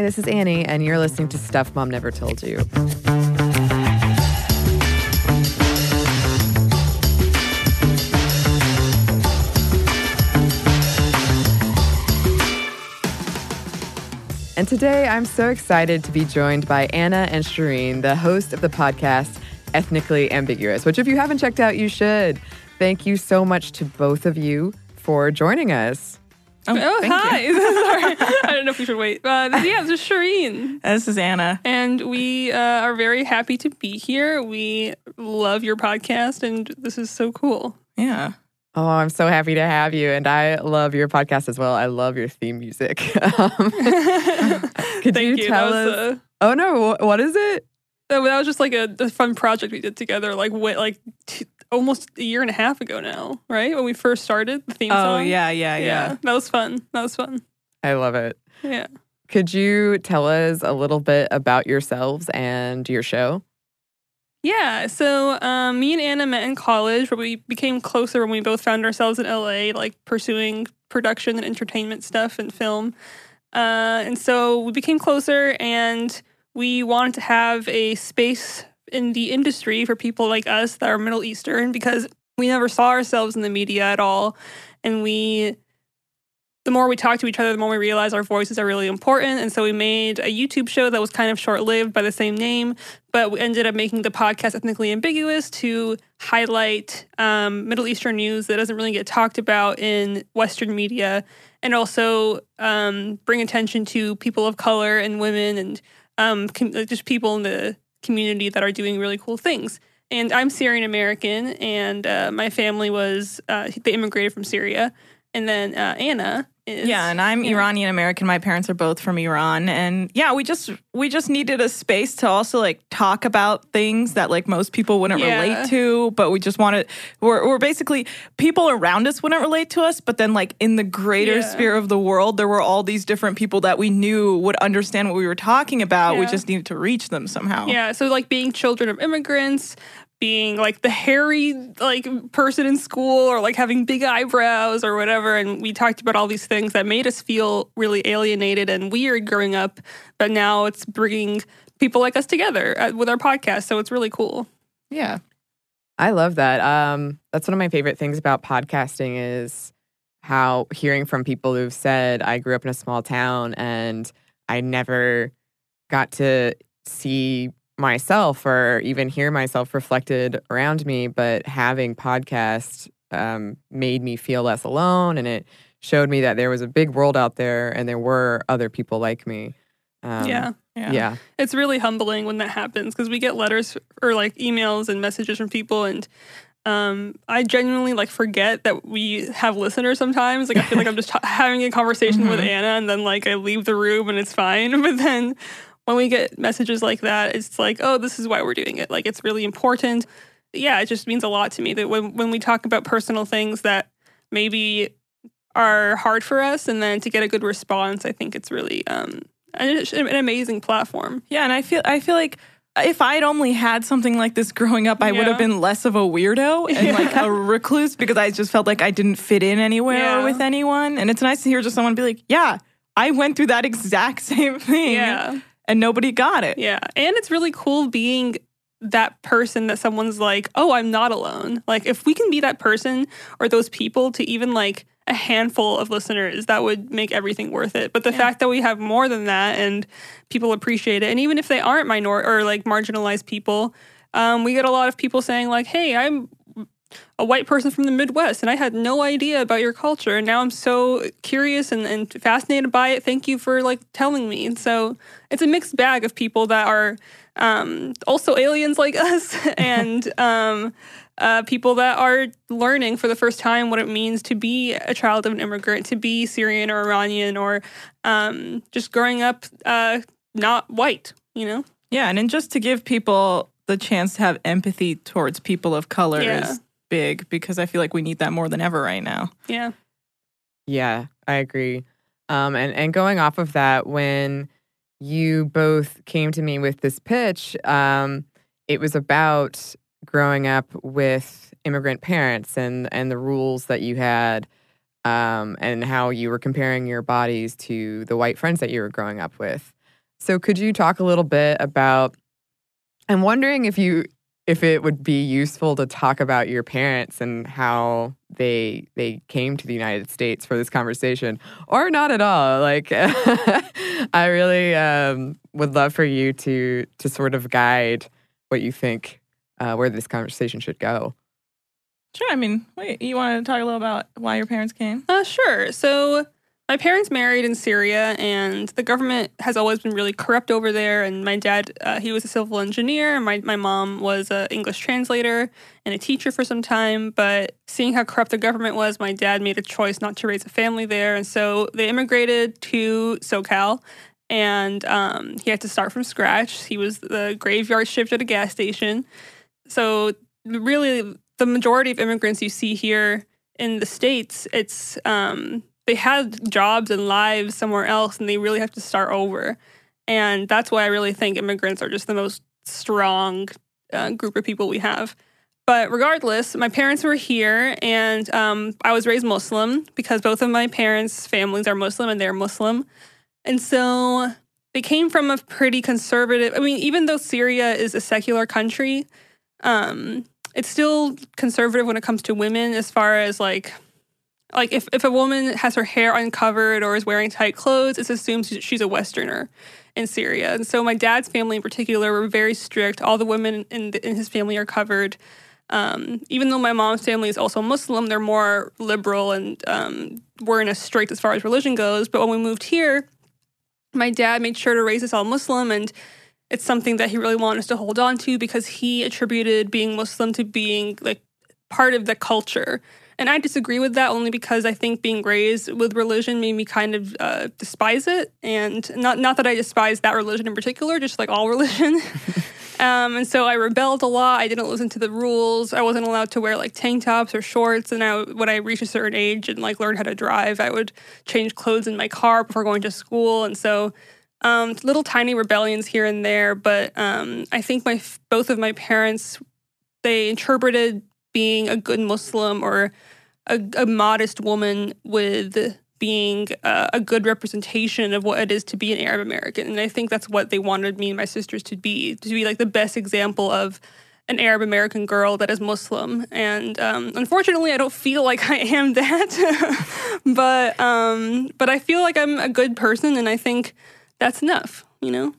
Hi, this is Annie, and you're listening to Stuff Mom Never Told You. And today I'm so excited to be joined by Anna and Shereen, the host of the podcast Ethnically Ambiguous, which if you haven't checked out, you should. Thank you so much to both of you for joining us. Oh, oh hi. Sorry. I don't know if we should wait. Uh, yeah, this is Shereen. This is Anna. And we uh, are very happy to be here. We love your podcast, and this is so cool. Yeah. Oh, I'm so happy to have you. And I love your podcast as well. I love your theme music. Um, could Thank you tell us? A, oh, no. What is it? That, that was just like a, a, fun project we did together, like, what, like t- almost a year and a half ago now, right? When we first started the theme oh, song. Oh, yeah, yeah, yeah, yeah. That was fun. That was fun. I love it. Yeah. Could you tell us a little bit about yourselves and your show? Yeah, so um, me and Anna met in college, but we became closer when we both found ourselves in LA, like pursuing production and entertainment stuff and film. Uh, and so we became closer, and we wanted to have a space in the industry for people like us that are Middle Eastern because we never saw ourselves in the media at all, and we the more we talk to each other, the more we realize our voices are really important. And so we made a YouTube show that was kind of short lived by the same name, but we ended up making the podcast ethnically ambiguous to highlight um, Middle Eastern news that doesn't really get talked about in Western media and also um, bring attention to people of color and women and um, com- just people in the community that are doing really cool things. And I'm Syrian American, and uh, my family was, uh, they immigrated from Syria. And then uh, Anna is yeah, and I'm yeah. Iranian American. My parents are both from Iran, and yeah, we just we just needed a space to also like talk about things that like most people wouldn't yeah. relate to, but we just wanted we're, we're basically people around us wouldn't relate to us, but then like in the greater yeah. sphere of the world, there were all these different people that we knew would understand what we were talking about. We just needed to reach them somehow. Yeah, so like being children of immigrants, being like the hairy like person in school or like having big eyebrows or whatever and we talked about all these things that made us feel really alienated and weird growing up but now it's bringing people like us together uh, with our podcast so it's really cool. Yeah. I love that. Um that's one of my favorite things about podcasting is how hearing from people who've said i grew up in a small town and i never got to see myself or even hear myself reflected around me, but having podcasts um, made me feel less alone and it showed me that there was a big world out there and there were other people like me. Um, yeah, yeah. Yeah. It's really humbling when that happens because we get letters or like emails and messages from people and um, I genuinely like forget that we have listeners sometimes. Like I feel like I'm just t- having a conversation mm-hmm. with Anna and then like I leave the room and it's fine. But then when we get messages like that, it's like, oh, this is why we're doing it. Like it's really important. Yeah, it just means a lot to me that when when we talk about personal things that maybe are hard for us, and then to get a good response, I think it's really um, an, an amazing platform. Yeah, and I feel I feel like if I'd only had something like this growing up, I yeah. would have been less of a weirdo and yeah. like a recluse because I just felt like I didn't fit in anywhere yeah. with anyone. And it's nice to hear just someone be like, yeah, I went through that exact same thing. Yeah and nobody got it. Yeah. And it's really cool being that person that someone's like, oh, I'm not alone. Like, if we can be that person or those people to even like a handful of listeners, that would make everything worth it. But the yeah. fact that we have more than that and people appreciate it, and even if they aren't minor or like marginalized people, um, we get a lot of people saying, like, hey, I'm a white person from the Midwest, and I had no idea about your culture. And now I'm so curious and, and fascinated by it. Thank you for like telling me. And so it's a mixed bag of people that are um, also aliens like us and um, uh, people that are learning for the first time what it means to be a child of an immigrant, to be Syrian or Iranian, or um, just growing up uh, not white, you know? Yeah, and then just to give people the chance to have empathy towards people of color yeah. is big because I feel like we need that more than ever right now. Yeah. Yeah, I agree. Um, and and going off of that, when you both came to me with this pitch, um, it was about growing up with immigrant parents and and the rules that you had, um, and how you were comparing your bodies to the white friends that you were growing up with. So could you talk a little bit about I'm wondering if you if it would be useful to talk about your parents and how they they came to the United States for this conversation or not at all like I really um, would love for you to to sort of guide what you think uh, where this conversation should go Sure. I mean, wait, you want to talk a little about why your parents came? Uh, sure. So my parents married in Syria, and the government has always been really corrupt over there. And my dad, uh, he was a civil engineer, and my, my mom was an English translator and a teacher for some time. But seeing how corrupt the government was, my dad made a choice not to raise a family there. And so they immigrated to SoCal, and um, he had to start from scratch. He was the graveyard shift at a gas station. So, really, the majority of immigrants you see here in the States, it's um, they had jobs and lives somewhere else and they really have to start over. And that's why I really think immigrants are just the most strong uh, group of people we have. But regardless, my parents were here and um, I was raised Muslim because both of my parents' families are Muslim and they're Muslim. And so they came from a pretty conservative, I mean, even though Syria is a secular country, um, it's still conservative when it comes to women as far as like like if, if a woman has her hair uncovered or is wearing tight clothes, it's assumed she's a Westerner in Syria. And so my dad's family in particular were very strict. All the women in, the, in his family are covered. Um, even though my mom's family is also Muslim, they're more liberal and um, weren't as strict as far as religion goes. But when we moved here, my dad made sure to raise us all Muslim, and it's something that he really wanted us to hold on to because he attributed being Muslim to being like part of the culture and I disagree with that only because I think being raised with religion made me kind of uh, despise it. And not, not that I despise that religion in particular, just like all religion. um, and so I rebelled a lot. I didn't listen to the rules. I wasn't allowed to wear like tank tops or shorts. And I, when I reached a certain age and like learned how to drive, I would change clothes in my car before going to school. And so um, little tiny rebellions here and there. But um, I think my both of my parents they interpreted being a good Muslim or a, a modest woman with being uh, a good representation of what it is to be an Arab American. And I think that's what they wanted me and my sisters to be, to be like the best example of an Arab American girl that is Muslim. And um, unfortunately, I don't feel like I am that. but um, but I feel like I'm a good person, and I think that's enough. You know.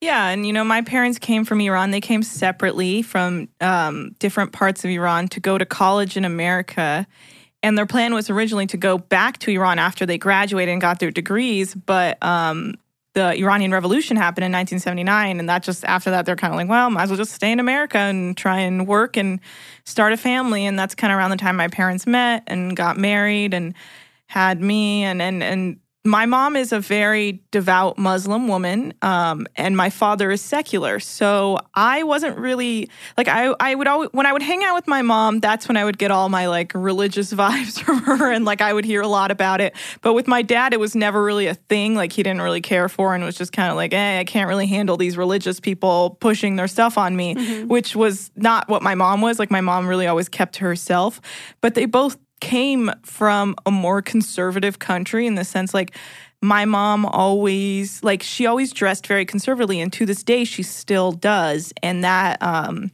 Yeah, and you know, my parents came from Iran. They came separately from um, different parts of Iran to go to college in America. And their plan was originally to go back to Iran after they graduated and got their degrees. But um, the Iranian Revolution happened in 1979. And that just after that, they're kind of like, well, might as well just stay in America and try and work and start a family. And that's kind of around the time my parents met and got married and had me. And, and, and my mom is a very devout Muslim woman, um, and my father is secular. So I wasn't really like I. I would always when I would hang out with my mom. That's when I would get all my like religious vibes from her, and like I would hear a lot about it. But with my dad, it was never really a thing. Like he didn't really care for, and was just kind of like, "Hey, I can't really handle these religious people pushing their stuff on me," mm-hmm. which was not what my mom was. Like my mom really always kept to herself. But they both came from a more conservative country in the sense like my mom always like she always dressed very conservatively and to this day she still does and that um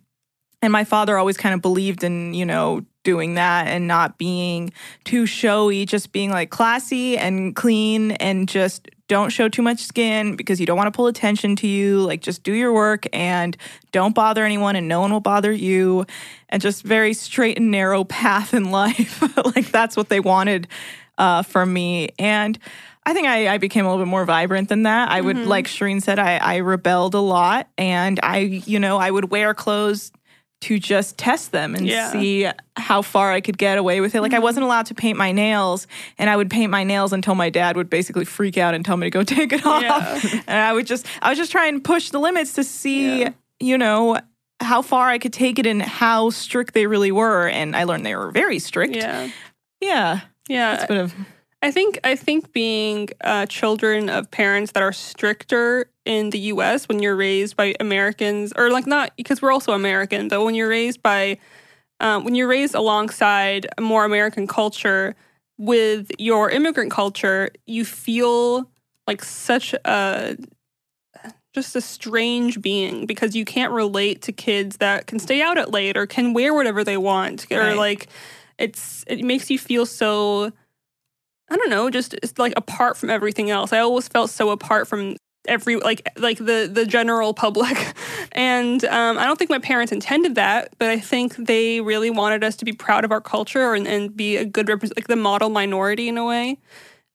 and my father always kind of believed in you know doing that and not being too showy just being like classy and clean and just don't show too much skin because you don't want to pull attention to you. Like, just do your work and don't bother anyone, and no one will bother you. And just very straight and narrow path in life. like, that's what they wanted uh, from me. And I think I, I, became a little bit more vibrant than that. I would, mm-hmm. like Shereen said, I, I rebelled a lot, and I, you know, I would wear clothes to just test them and yeah. see how far I could get away with it. Like mm-hmm. I wasn't allowed to paint my nails, and I would paint my nails until my dad would basically freak out and tell me to go take it off. Yeah. and I would just I was just trying to push the limits to see, yeah. you know, how far I could take it and how strict they really were. And I learned they were very strict. Yeah. Yeah. Yeah. It's been a I think I think being uh, children of parents that are stricter in the U.S. when you're raised by Americans, or like not because we're also American, but when you're raised by um, when you're raised alongside a more American culture with your immigrant culture, you feel like such a just a strange being because you can't relate to kids that can stay out at late or can wear whatever they want or Right. like it's it makes you feel so I don't know, just it's like apart from everything else. I always felt so apart from every like like the the general public and um, i don't think my parents intended that but i think they really wanted us to be proud of our culture and, and be a good represent like the model minority in a way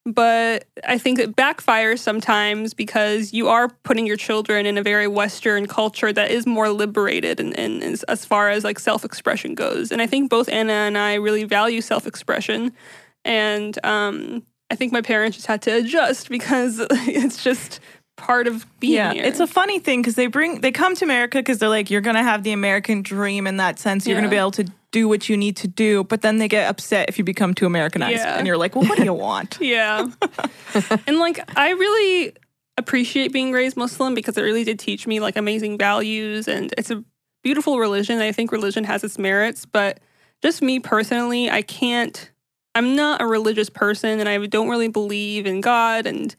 but i think it backfires sometimes because you are putting your children in a very western culture that is more liberated and, and as, far as like self-expression goes and i think both anna and i really value self-expression and um, i think my parents just had to adjust because it's just part of being yeah, here. it's a funny thing because they bring they come to America because they're like you're gonna have the American dream in that sense. You're gonna be able to do what you need to do, but then they get upset if you become too Americanized, Yeah. and you're like, well, what do you want? Yeah. and like I really appreciate being raised Muslim because it really did teach me like amazing values and it's a beautiful religion. I think religion has its merits, but just me personally, I can't I'm not a religious person and I don't really believe in God and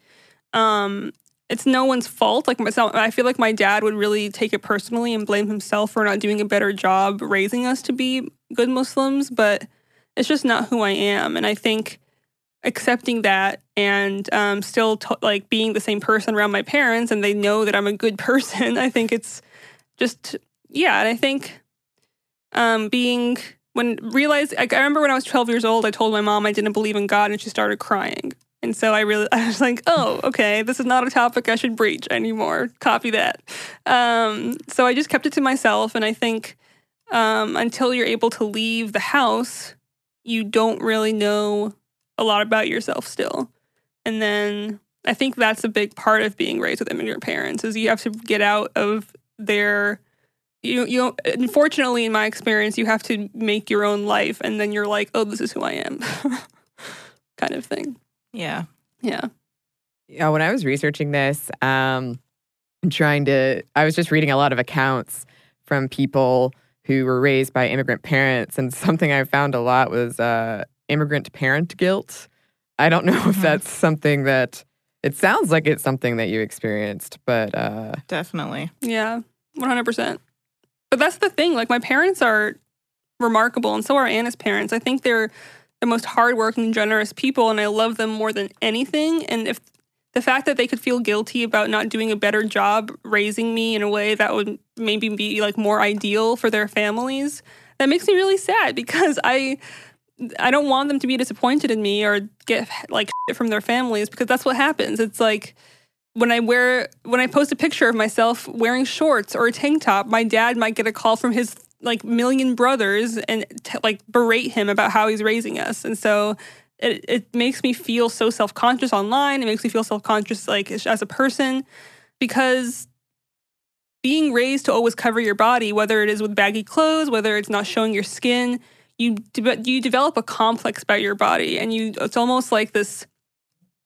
um it's no one's fault. Like myself, I feel like my dad would really take it personally and blame himself for not doing a better job raising us to be good Muslims, but it's just not who I am. And I think accepting that and um, still t- like being the same person around my parents and they know that I'm a good person. I think it's just yeah, and I think um, being when realized like, I remember when I was 12 years old, I told my mom I didn't believe in God and she started crying. And so I really I was like, oh, okay, this is not a topic I should breach anymore. Copy that. Um, so I just kept it to myself, and I think um, until you're able to leave the house, you don't really know a lot about yourself still. And then I think that's a big part of being raised with immigrant parents is you have to get out of their you you unfortunately in my experience you have to make your own life and then you're like, "Oh, this is who I am." kind of thing. Yeah, Yeah. Yeah, when I was researching this, um, and trying to, I was just reading a lot of accounts from people who were raised by immigrant parents, and something I found a lot was uh, immigrant parent guilt. I don't know if Mhm. that's something that it sounds like it's something that you experienced, but uh, definitely. Yeah, one hundred percent. But that's the thing. Like my parents are remarkable, and so are Anna's parents. I think they're the most hardworking, generous people, and I love them more than anything. And if the fact that they could feel guilty about not doing a better job raising me in a way that would maybe be like more ideal for their families, that makes me really sad because I. I don't want them to be disappointed in me or get like from their families because that's what happens. It's like when I wear when I post a picture of myself wearing shorts or a tank top, my dad might get a call from his like million brothers and t- like berate him about how he's raising us. And so it it makes me feel so self-conscious online. It makes me feel self-conscious like as as a person because being raised to always cover your body, whether it is with baggy clothes, whether it's not showing your skin, you de- you develop a complex about your body and you it's almost like this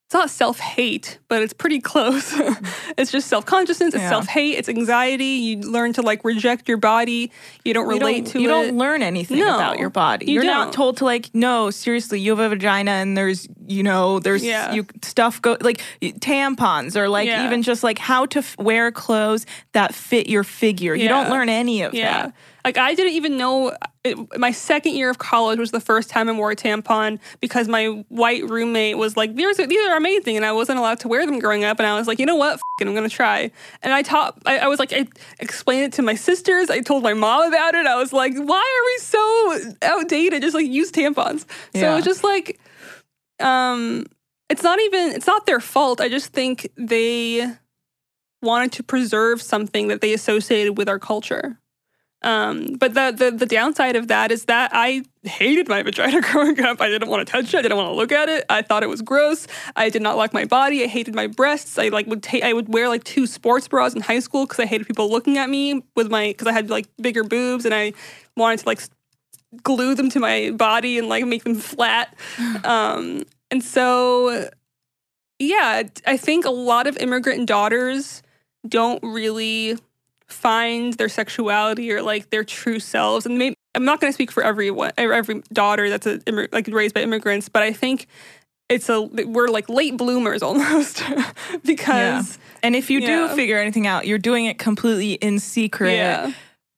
it's not self hate, but it's pretty close. it's just self consciousness, it's Yeah. self hate, it's anxiety. You learn to like reject your body. You don't You relate don't- to you it. don't learn anything No, about your body. you You're don't. not told to like, no, seriously, you have a vagina and there's, you know, there's Yeah. you stuff go like tampons or like Yeah. even just like how to f- wear clothes that fit your figure. You don't learn any of Yeah. that. Like I didn't even know it, my second year of college was the first time I wore a tampon because my white roommate was like, "These are, these are amazing," and I wasn't allowed to wear them growing up. And I was like, "You know what? F- it, I'm gonna try." And I taught. I, I was like, I explained it to my sisters. I told my mom about it. I was like, "Why are we so outdated? Just like use tampons." So Yeah. just like, um, it's not even. It's not their fault. I just think they wanted to preserve something that they associated with our culture. Um, but the, the the downside of that is that I hated my vagina growing up. I didn't want to touch it. I didn't want to look at it. I thought it was gross. I did not like my body. I hated my breasts. I like would take. I would wear like two sports bras in high school because I hated people looking at me with my because I had like bigger boobs and I wanted to like glue them to my body and like make them flat. Um, and so yeah, I think a lot of immigrant daughters don't really find their sexuality or like their true selves. And maybe, I'm not going to speak for everyone, or every daughter that's a, like raised by immigrants, but I think it's a we're like late bloomers almost because And if you Yeah. do figure anything out, you're doing it completely in secret Yeah.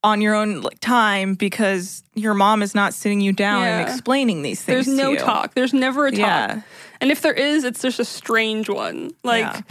On your own like, time because your mom is not sitting you down and explaining these things. There's no talk. There's never a talk. Yeah. And if there is, it's just a strange one. Like,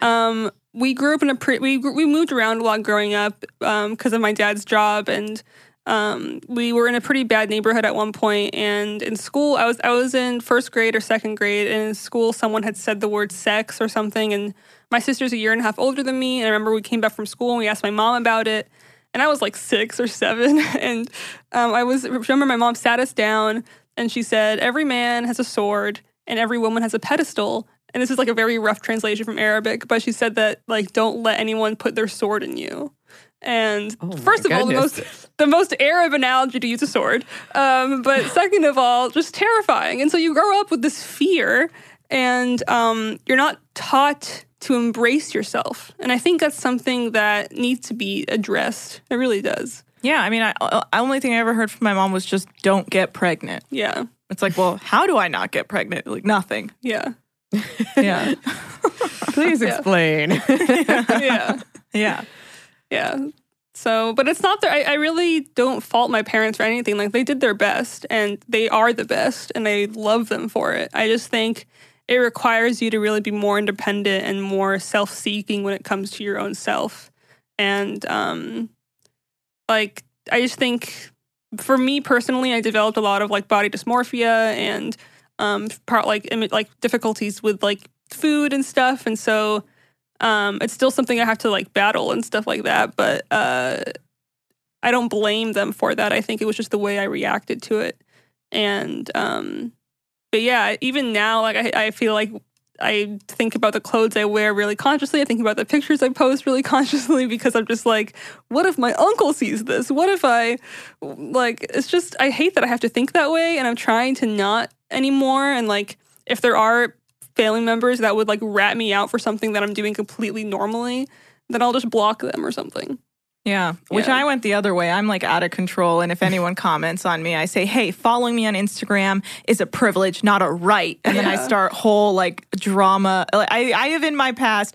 um, we grew up in a pre- we we moved around a lot growing up because of my dad's job, and um, we were in a pretty bad neighborhood at one point. And in school, I was I was in first grade or second grade, and in school, someone had said the word sex or something, and my sister's a year and a half older than me. And I remember we came back from school and we asked my mom about it. And I was like six or seven. And um, I was, remember my mom sat us down and she said, Every man has a sword and every woman has a pedestal. And this is like a very rough translation from Arabic, but she said that, like, don't let anyone put their sword in you. And Oh first of all, the most the most Arab analogy to use a sword. Um, but second of all, just terrifying. And so you grow up with this fear, and um, you're not taught to embrace yourself. And I think that's something that needs to be addressed. It really does. Yeah, I mean, I, uh, the only thing I ever heard from my mom was just don't get pregnant. Yeah. It's like, well, how do I not get pregnant? Like nothing. Yeah. Yeah, Please Yeah. explain. yeah. yeah, Yeah. So, but it's not that I, I really don't fault my parents for anything. Like, they did their best and they are the best and I love them for it. I just think it requires you to really be more independent and more self seeking when it comes to your own self. And, um, like, I just think for me personally, I developed a lot of like body dysmorphia and, um, part like, imi- like difficulties with like food and stuff. And so, um, it's still something I have to like battle and stuff like that. But uh, I don't blame them for that. I think it was just the way I reacted to it. And um, but yeah, even now, like I, I feel like I think about the clothes I wear really consciously. I think about the pictures I post really consciously because I'm just like, what if my uncle sees this? What if I like? It's just I hate that I have to think that way, and I'm trying to not anymore. And like, if there are family members that would like rat me out for something that I'm doing completely normally, then I'll just block them or something. Yeah. Which Yeah. I went the other way. I'm like out of control, and if anyone comments on me, I say, "Hey, following me on Instagram is a privilege, not a right." And then I start whole like drama. I, I have in my past.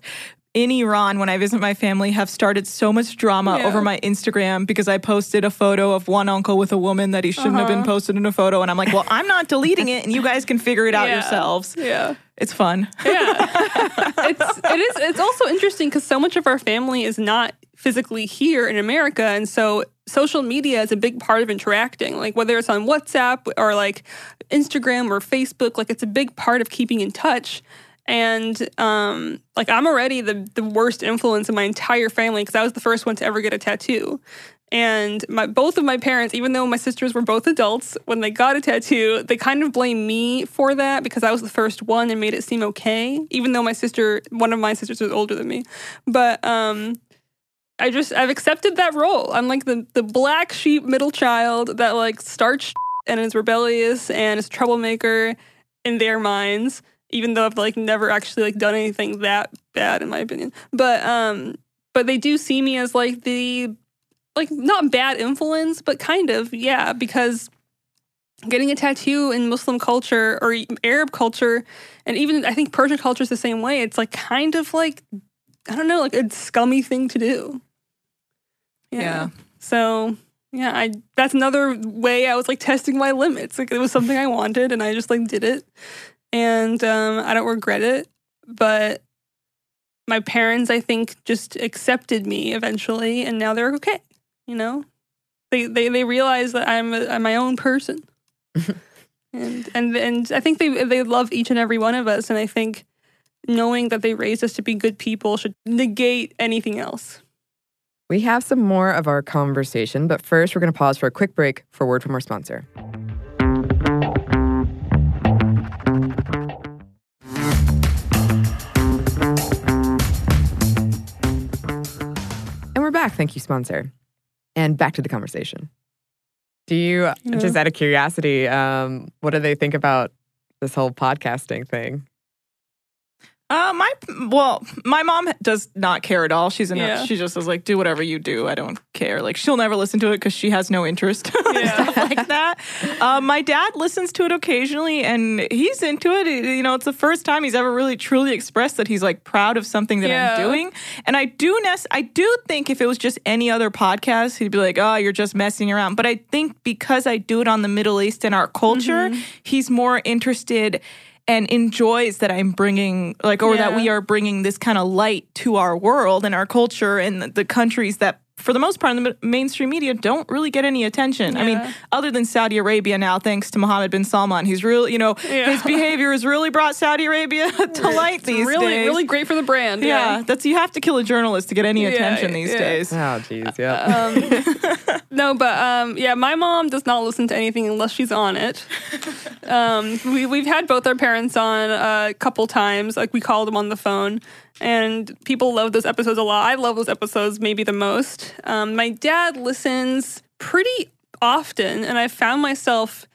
In Iran, when I visit my family, have started so much drama Yeah. over my Instagram because I posted a photo of one uncle with a woman that he shouldn't have been Uh-huh. posted in a photo, and I'm like, "Well, I'm not deleting it, and you guys can figure it out Yeah. yourselves." Yeah. It's fun. Yeah. it's it is it's also interesting because so much of our family is not physically here in America. And so social media is a big part of interacting. Like whether it's on WhatsApp or like Instagram or Facebook, like it's a big part of keeping in touch. And um, like I'm already the the worst influence in my entire family because I was the first one to ever get a tattoo. And my both of my parents, even though my sisters were both adults, when they got a tattoo, they kind of blame me for that because I was the first one and made it seem okay. Even though my sister, one of my sisters, was older than me, but um, I just I've accepted that role. I'm like the the black sheep middle child that like starts and is rebellious and is troublemaker in their minds, even though I've like never actually like done anything that bad in my opinion. But um, but they do see me as like the like not bad influence, but kind of yeah, because getting a tattoo in Muslim culture or Arab culture, and even I think Persian culture is the same way. It's like kind of like I don't know, like a scummy thing to do. Yeah. So yeah, I that's another way I was like testing my limits. Like it was something I wanted, and I just like did it, and um, I don't regret it. But my parents, I think, just accepted me eventually, and now they're okay. You know, they they they realize that I'm a, I'm my own person, and and and I think they they love each and every one of us, and I think knowing that they raised us to be good people should negate anything else. We have some more of our conversation, but first we're going to pause for a quick break for a word from our sponsor. And we're back. Thank you, sponsor. And back to the conversation. Do you, Yeah. just out of curiosity, um, what do they think about this whole podcasting thing? Uh, my well, my mom does not care at all. She's in. Yeah. She just is like, do whatever you do. I don't care. Like she'll never listen to it because she has no interest. Yeah. Stuff like that. Uh, my dad listens to it occasionally, and he's into it. You know, it's the first time he's ever really truly expressed that he's like proud of something that Yeah. I'm doing. And I do nest. I do think if it was just any other podcast, he'd be like, "Oh, you're just messing around." But I think because I do it on the Middle East and our culture, Mm-hmm. he's more interested and enjoys that I'm bringing, like, or that we are bringing this kind of light to our world and our culture and the, the countries that. For the most part, in the mainstream media don't really get any attention. I mean, other than Saudi Arabia now, thanks to Mohammed bin Salman, he's really, you know, Yeah. his behavior has really brought Saudi Arabia to light these really, days. really great for the brand. yeah, Yeah. that's you have to kill a journalist to get any Yeah, attention these yeah. days. Oh, jeez. Yeah. Um, no, but um, yeah, my mom does not listen to anything unless she's on it. Um, we we've had both our parents on a couple times. Like we called them on the phone, and people love those episodes a lot. I love those episodes maybe the most. Um, my dad listens pretty often, and I found myself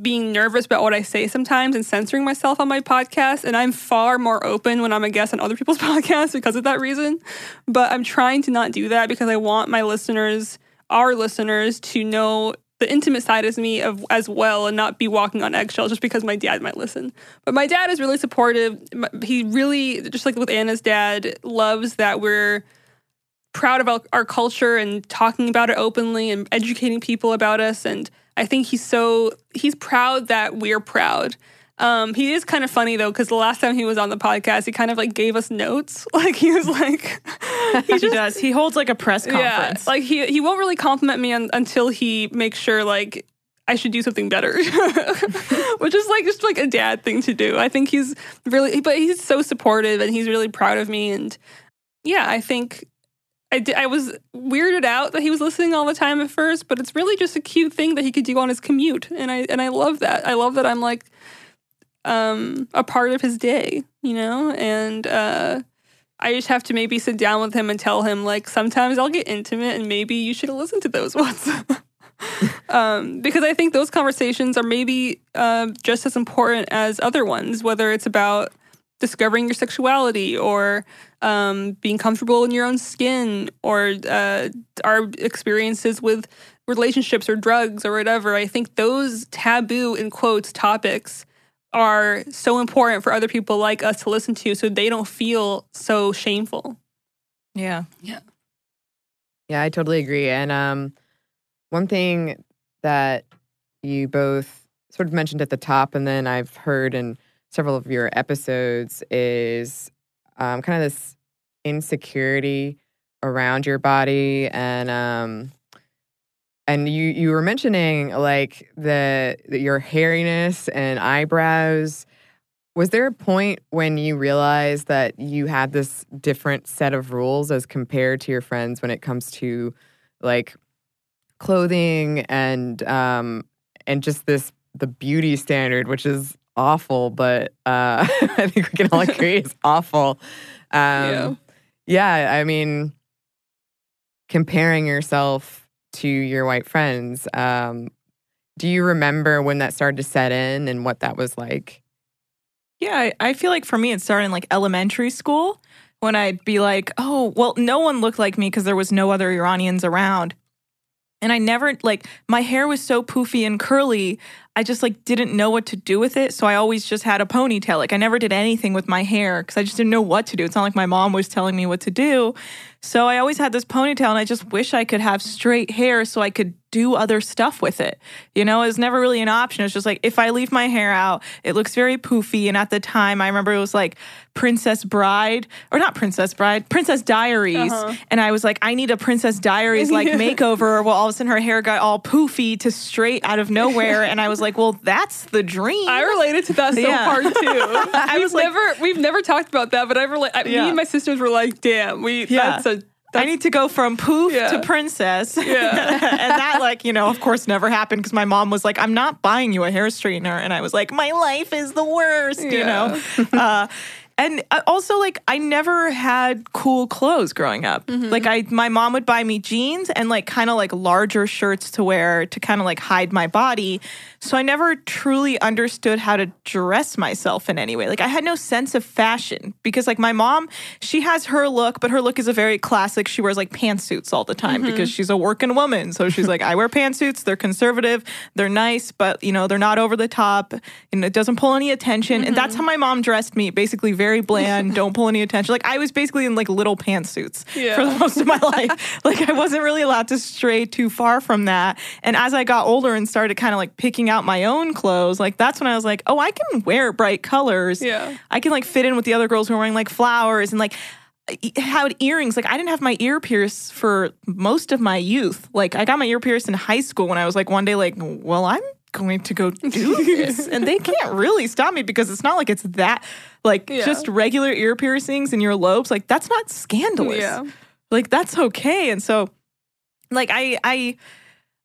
being nervous about what I say sometimes and censoring myself on my podcast. And I'm far more open when I'm a guest on other people's podcasts because of that reason. But I'm trying to not do that because I want my listeners, our listeners, to know the intimate side of me of, as well and not be walking on eggshells just because my dad might listen. But my dad is really supportive. He really, just like with Anna's dad, loves that we're proud of our, our culture and talking about it openly and educating people about us. And I think he's so he's proud that we're proud. Um, he is kind of funny though, because the last time he was on the podcast, he kind of like gave us notes. Like he was like, he He does. He holds like a press conference. yeah, like he he won't really compliment me un, until he makes sure like I should do something better, which is like just like a dad thing to do. I think he's really, but he's so supportive and he's really proud of me. And yeah, I think I I was weirded out that he was listening all the time at first, but it's really just a cute thing that he could do on his commute, and I and I love that. I love that I'm like um a part of his day, you know, and uh I just have to maybe sit down with him and tell him like sometimes I'll get intimate and maybe you should listen to those ones. um, because I think those conversations are maybe uh, just as important as other ones, whether it's about discovering your sexuality or um, being comfortable in your own skin or uh, our experiences with relationships or drugs or whatever. I think those taboo, in quotes, topics are so important for other people like us to listen to so they don't feel so shameful. yeah. Yeah, Yeah, I totally agree. And um, one thing that you both sort of mentioned at the top, and then I've heard in several of your episodes, is um, kind of this insecurity around your body, and um, and you you were mentioning like the, the your hairiness and eyebrows. Was there a point when you realized that you had this different set of rules as compared to your friends when it comes to like clothing and um and just this the beauty standard, which is awful, but uh I think we can all agree it's awful. Um yeah, I mean comparing yourself to your white friends, um do you remember when that started to set in and what that was like? Yeah, I, I feel like for me, it started in like elementary school when I'd be like, oh, well, no one looked like me because there was no other Iranians around. And I never, like, my hair was so poofy and curly, I just like didn't know what to do with it. So I always just had a ponytail. Like, I never did anything with my hair because I just didn't know what to do. It's not like my mom was telling me what to do. So I always had this ponytail, and I just wish I could have straight hair so I could do other stuff with it. You know, it was never really an option. It's just like if I leave my hair out, it looks very poofy. And at the time, I remember it was like Princess Bride, or not Princess Bride, Princess Diaries. Uh-huh. And I was like, I need a Princess Diaries like makeover. Well, all of a sudden her hair got all poofy to straight out of nowhere. and I was like, well, that's the dream. I related to that so Yeah. hard too. I was was like- never, we've never talked about that, but I relate. I, Me and my sisters were like, "Damn, we Yeah. that's a I need to go from poof Yeah. to princess. Yeah. and that, like, you know, of course, never happened because my mom was like, I'm not buying you a hair straightener. And I was like, my life is the worst, you know? uh, and uh, also like I never had cool clothes growing up. Mm-hmm. Like I my mom would buy me jeans and like kind of like larger shirts to wear to kind of like hide my body. So I never truly understood how to dress myself in any way. Like I had no sense of fashion because like my mom, she has her look, but her look is a very classic. She wears like pantsuits all the time Mm-hmm. because she's a working woman. So she's like, I wear pantsuits. They're conservative. They're nice, but you know they're not over the top, and it doesn't pull any attention. And that's how Mm-hmm. my mom dressed me. Basically, very bland. don't pull any attention. Like I was basically in like little pantsuits Yeah. for the most of my life. Like I wasn't really allowed to stray too far from that. And as I got older and started kind of like picking out my own clothes, like that's when I was like, oh, I can wear bright colors. Yeah. I can like fit in with the other girls who are wearing like flowers and like had earrings. Like I didn't have my ear pierced for most of my youth. Like I got my ear pierced in high school when I was like one day like, well, I'm going to go do this. and they can't really stop me because it's not like it's that like Yeah. just regular ear piercings in your lobes. Like that's not scandalous. Yeah. Like that's okay. And so like I I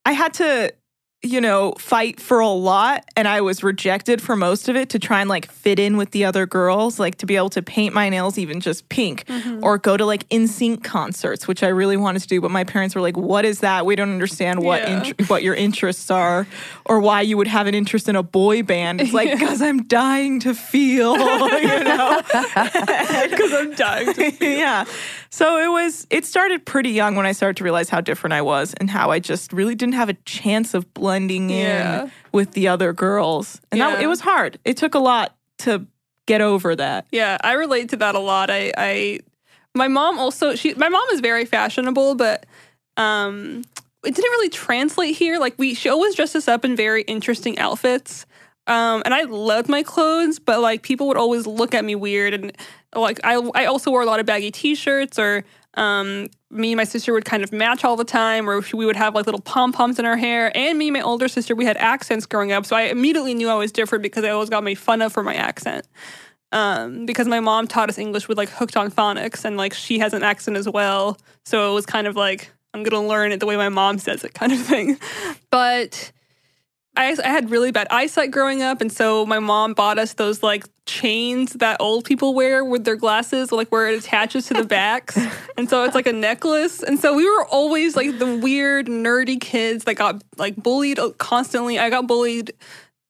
I had to you know, fight for a lot and I was rejected for most of it to try and like fit in with the other girls, like to be able to paint my nails even just pink mm-hmm. or go to like NSYNC concerts, which I really wanted to do. But my parents were like, What is that? We don't understand what Yeah. int- what your interests are or why you would have an interest in a boy band. It's like, because I'm dying to feel, you know? Because I'm dying. To- yeah. So it was, it started pretty young when I started to realize how different I was and how I just really didn't have a chance of blending Yeah. in with the other girls. And that, it was hard. It took a lot to get over that. Yeah, I relate to that a lot. I, I, my mom also she, my mom is very fashionable, but um, it didn't really translate here. Like we, she always dressed us up in very interesting outfits. Um, and I loved my clothes, but like people would always look at me weird, and like I, I also wore a lot of baggy T-shirts, or um, me and my sister would kind of match all the time, or we would have like little pom poms in our hair. And me and my older sister, we had accents growing up, so I immediately knew I was different because I always got made fun of for my accent um, because my mom taught us English with like hooked on phonics, and like she has an accent as well. So it was kind of like I'm gonna learn it the way my mom says it, kind of thing. But I, I had really bad eyesight growing up, and so my mom bought us those like chains that old people wear with their glasses, like where it attaches to the backs, and so it's like a necklace. And so we were always like the weird, nerdy kids that got like bullied constantly. I got bullied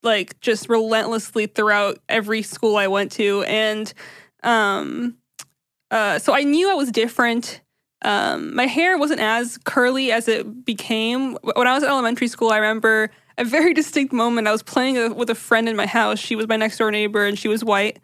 like just relentlessly throughout every school I went to. And um uh so I knew I was different. Um my hair wasn't as curly as it became. When I was in elementary school, I remember a very distinct moment. I was playing a, with a friend in my house. She was my next door neighbor and she was white.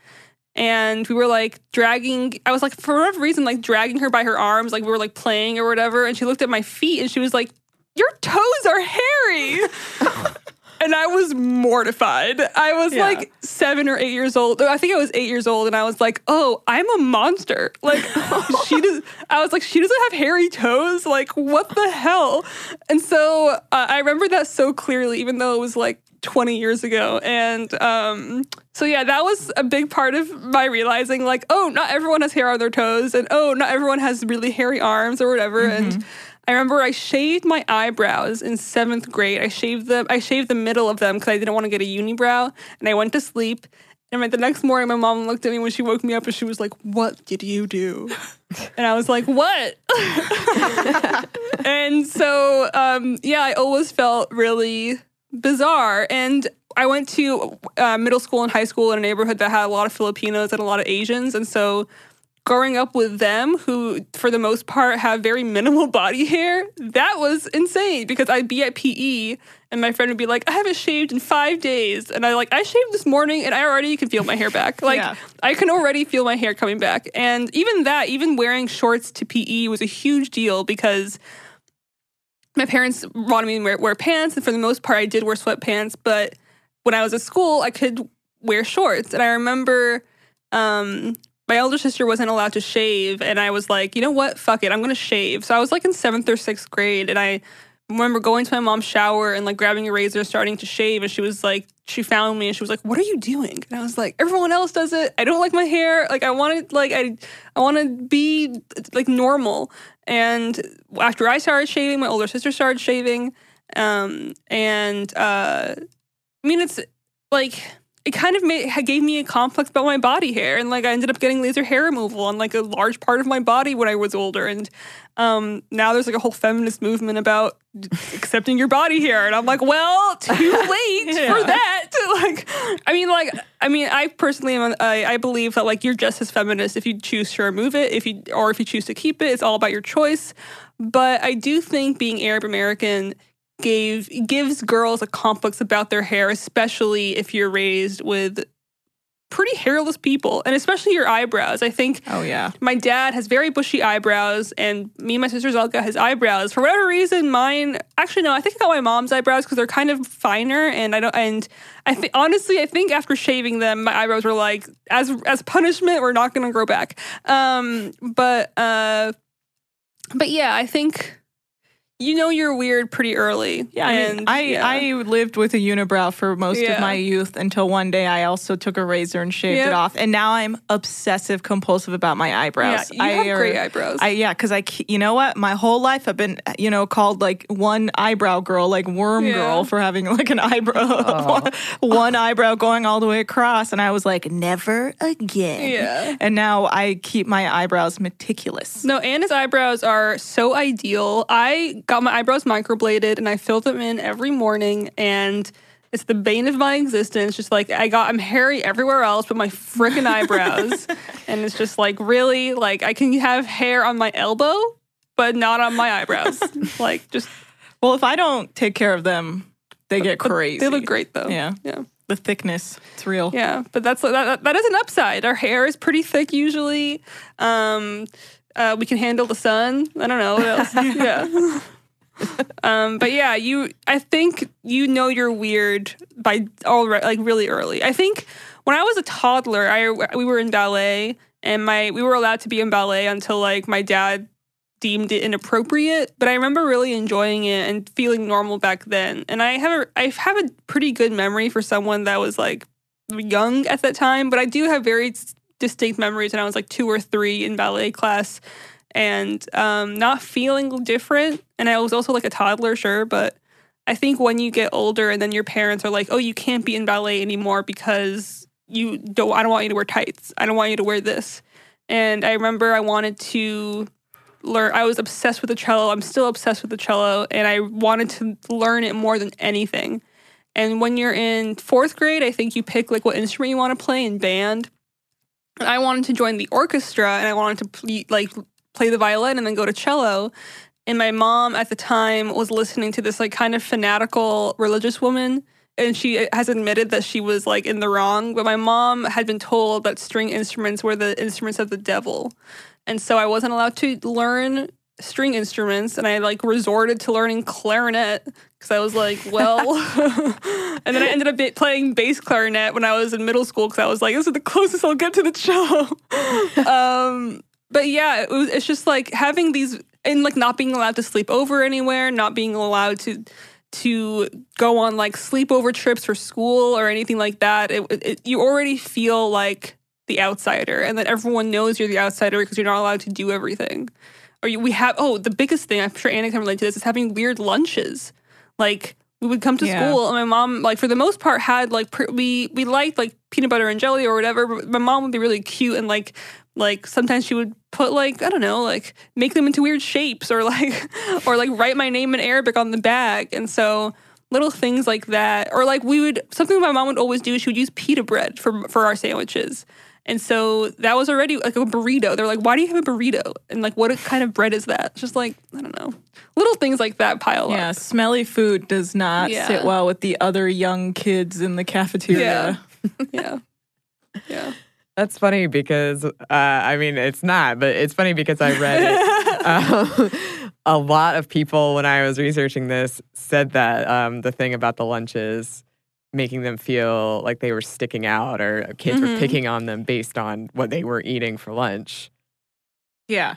And we were like dragging, I was like, for whatever reason, like dragging her by her arms, like we were like playing or whatever. And she looked at my feet and she was like, Your toes are hairy. and I was mortified. I was Yeah. like seven or eight years old. I think I was eight years old, and I was like, "Oh, I'm a monster." Like she does. I was like, "She doesn't have hairy toes. Like what the hell?" And so uh, I remember that so clearly, even though it was like 20 years ago. And um, so yeah, that was a big part of my realizing, like, oh, not everyone has hair on their toes, and oh, not everyone has really hairy arms or whatever. And I remember I shaved my eyebrows in seventh grade. I shaved them. I shaved the middle of them because I didn't want to get a unibrow, and I went to sleep. And the next morning, my mom looked at me when she woke me up, and she was like, "What did you do?" And I was like, "What?" and so, um, yeah, I always felt really bizarre. And I went to uh, middle school and high school in a neighborhood that had a lot of Filipinos and a lot of Asians, and so growing up with them who for the most part have very minimal body hair that was insane because i'd be at pe and my friend would be like i haven't shaved in five days. And i like i shaved this morning and i already can feel my hair back. Like Yeah. i can already feel my hair coming back. And even that even wearing shorts to pe was a huge deal because my parents wanted me to wear, wear pants. And for the most part i did wear sweatpants. But when i was at school i could wear shorts. And i remember um my older sister wasn't allowed to shave and i was like you know what? Fuck it. I'm gonna shave. So i was like in seventh or sixth grade and i remember going to my mom's shower and like grabbing a razor starting to shave and she was like she found me and she was like what are you doing? And i was like everyone else does it. I don't like my hair. Like i want to like i i want to be like normal. And after i started shaving my older sister started shaving um and uh i mean it's like it kind of made gave me a complex about my body hair, and like I ended up getting laser hair removal on like a large part of my body when I was older, and um, now there's like a whole feminist movement about accepting your body hair, and I'm like, well, too late yeah. for that. Like, I mean, like, I mean, I personally am. I, I believe that like you're just as feminist if you choose to remove it, if you or if you choose to keep it. It's all about your choice. But I do think being Arab American gave gives girls a complex about their hair, especially if you're raised with pretty hairless people and especially your eyebrows. I think Oh yeah. My dad has very bushy eyebrows and me and my sister Zelka has eyebrows. For whatever reason mine actually no, I think I got my mom's eyebrows cuz they're kind of finer and I don't and I think honestly I think after shaving them my eyebrows were like as as punishment we're not going to grow back. Um but uh but yeah, I think you know you're weird pretty early. Yeah, I mean, I, yeah. I lived with a unibrow for most yeah. of my youth until one day I also took a razor and shaved yep. it off, and now I'm obsessive compulsive about my eyebrows. Yeah, you I, have great eyebrows. I, yeah, because I, you know what, my whole life I've been, you know, called like one eyebrow girl, like worm yeah. girl, for having like an eyebrow, one eyebrow going all the way across, and I was like, never again. Yeah, and now I keep my eyebrows meticulous. No, Anna's eyebrows are so ideal. I got my eyebrows microbladed and I fill them in every morning and it's the bane of my existence. Just like I got, I'm hairy everywhere else but my freaking eyebrows. and it's just like really, like I can have hair on my elbow, but not on my eyebrows. like just. Well, if I don't take care of them, they get crazy. They look great though. Yeah. Yeah. The thickness, it's real. Yeah, but that's that, that is an upside. Our hair is pretty thick usually. Um, uh, we can handle the sun. I don't know what else. yeah um, but yeah, you. I think you know you're weird by already, like really early. I think when I was a toddler, I we were in ballet, and my we were allowed to be in ballet until like my dad deemed it inappropriate. But I remember really enjoying it and feeling normal back then. And I have a I have a pretty good memory for someone that was like young at that time. But I do have very distinct memories when I was like two or three in ballet class and um, not feeling different. And I was also like a toddler, sure, but I think when you get older and then your parents are like, "Oh, you can't be in ballet anymore because you don't. I don't want you to wear tights. I don't want you to wear this." And I remember I wanted to learn. I was obsessed with the cello. I'm still obsessed with the cello, and I wanted to learn it more than anything. And when you're in fourth grade, I think you pick like what instrument you want to play in band. I wanted to join the orchestra, and I wanted to like play the violin and then go to cello. And my mom at the time was listening to this like kind of fanatical religious woman. And she has admitted that she was like in the wrong. But my mom had been told that string instruments were the instruments of the devil. And so I wasn't allowed to learn string instruments. And I like resorted to learning clarinet because I was like, well. and then I ended up playing bass clarinet when I was in middle school because I was like, this is the closest I'll get to the cello. um, but yeah, it was, it's just like having these and like not being allowed to sleep over anywhere, not being allowed to to go on like sleepover trips for school or anything like that. It, it, you already feel like the outsider, and that everyone knows you're the outsider because you're not allowed to do everything. Or you, we have oh the biggest thing I'm sure Anna can relate to this is having weird lunches. Like we would come to yeah. school and my mom like for the most part had like pr- we we liked like peanut butter and jelly or whatever but my mom would be really cute and like like sometimes she would put like I don't know, like make them into weird shapes or like or like write my name in Arabic on the bag. And so little things like that or like we would something my mom would always do she would use pita bread for for our sandwiches. And so that was already like a burrito. They're like, why do you have a burrito? And like, what kind of bread is that? It's just like, I don't know. Little things like that pile yeah, up. Yeah, smelly food does not yeah. sit well with the other young kids in the cafeteria. Yeah. yeah. Yeah. That's funny because uh, I mean it's not, but it's funny because I read it. um, a lot of people when I was researching this said that um, the thing about the lunches making them feel like they were sticking out or kids mm-hmm. were picking on them based on what they were eating for lunch. Yeah.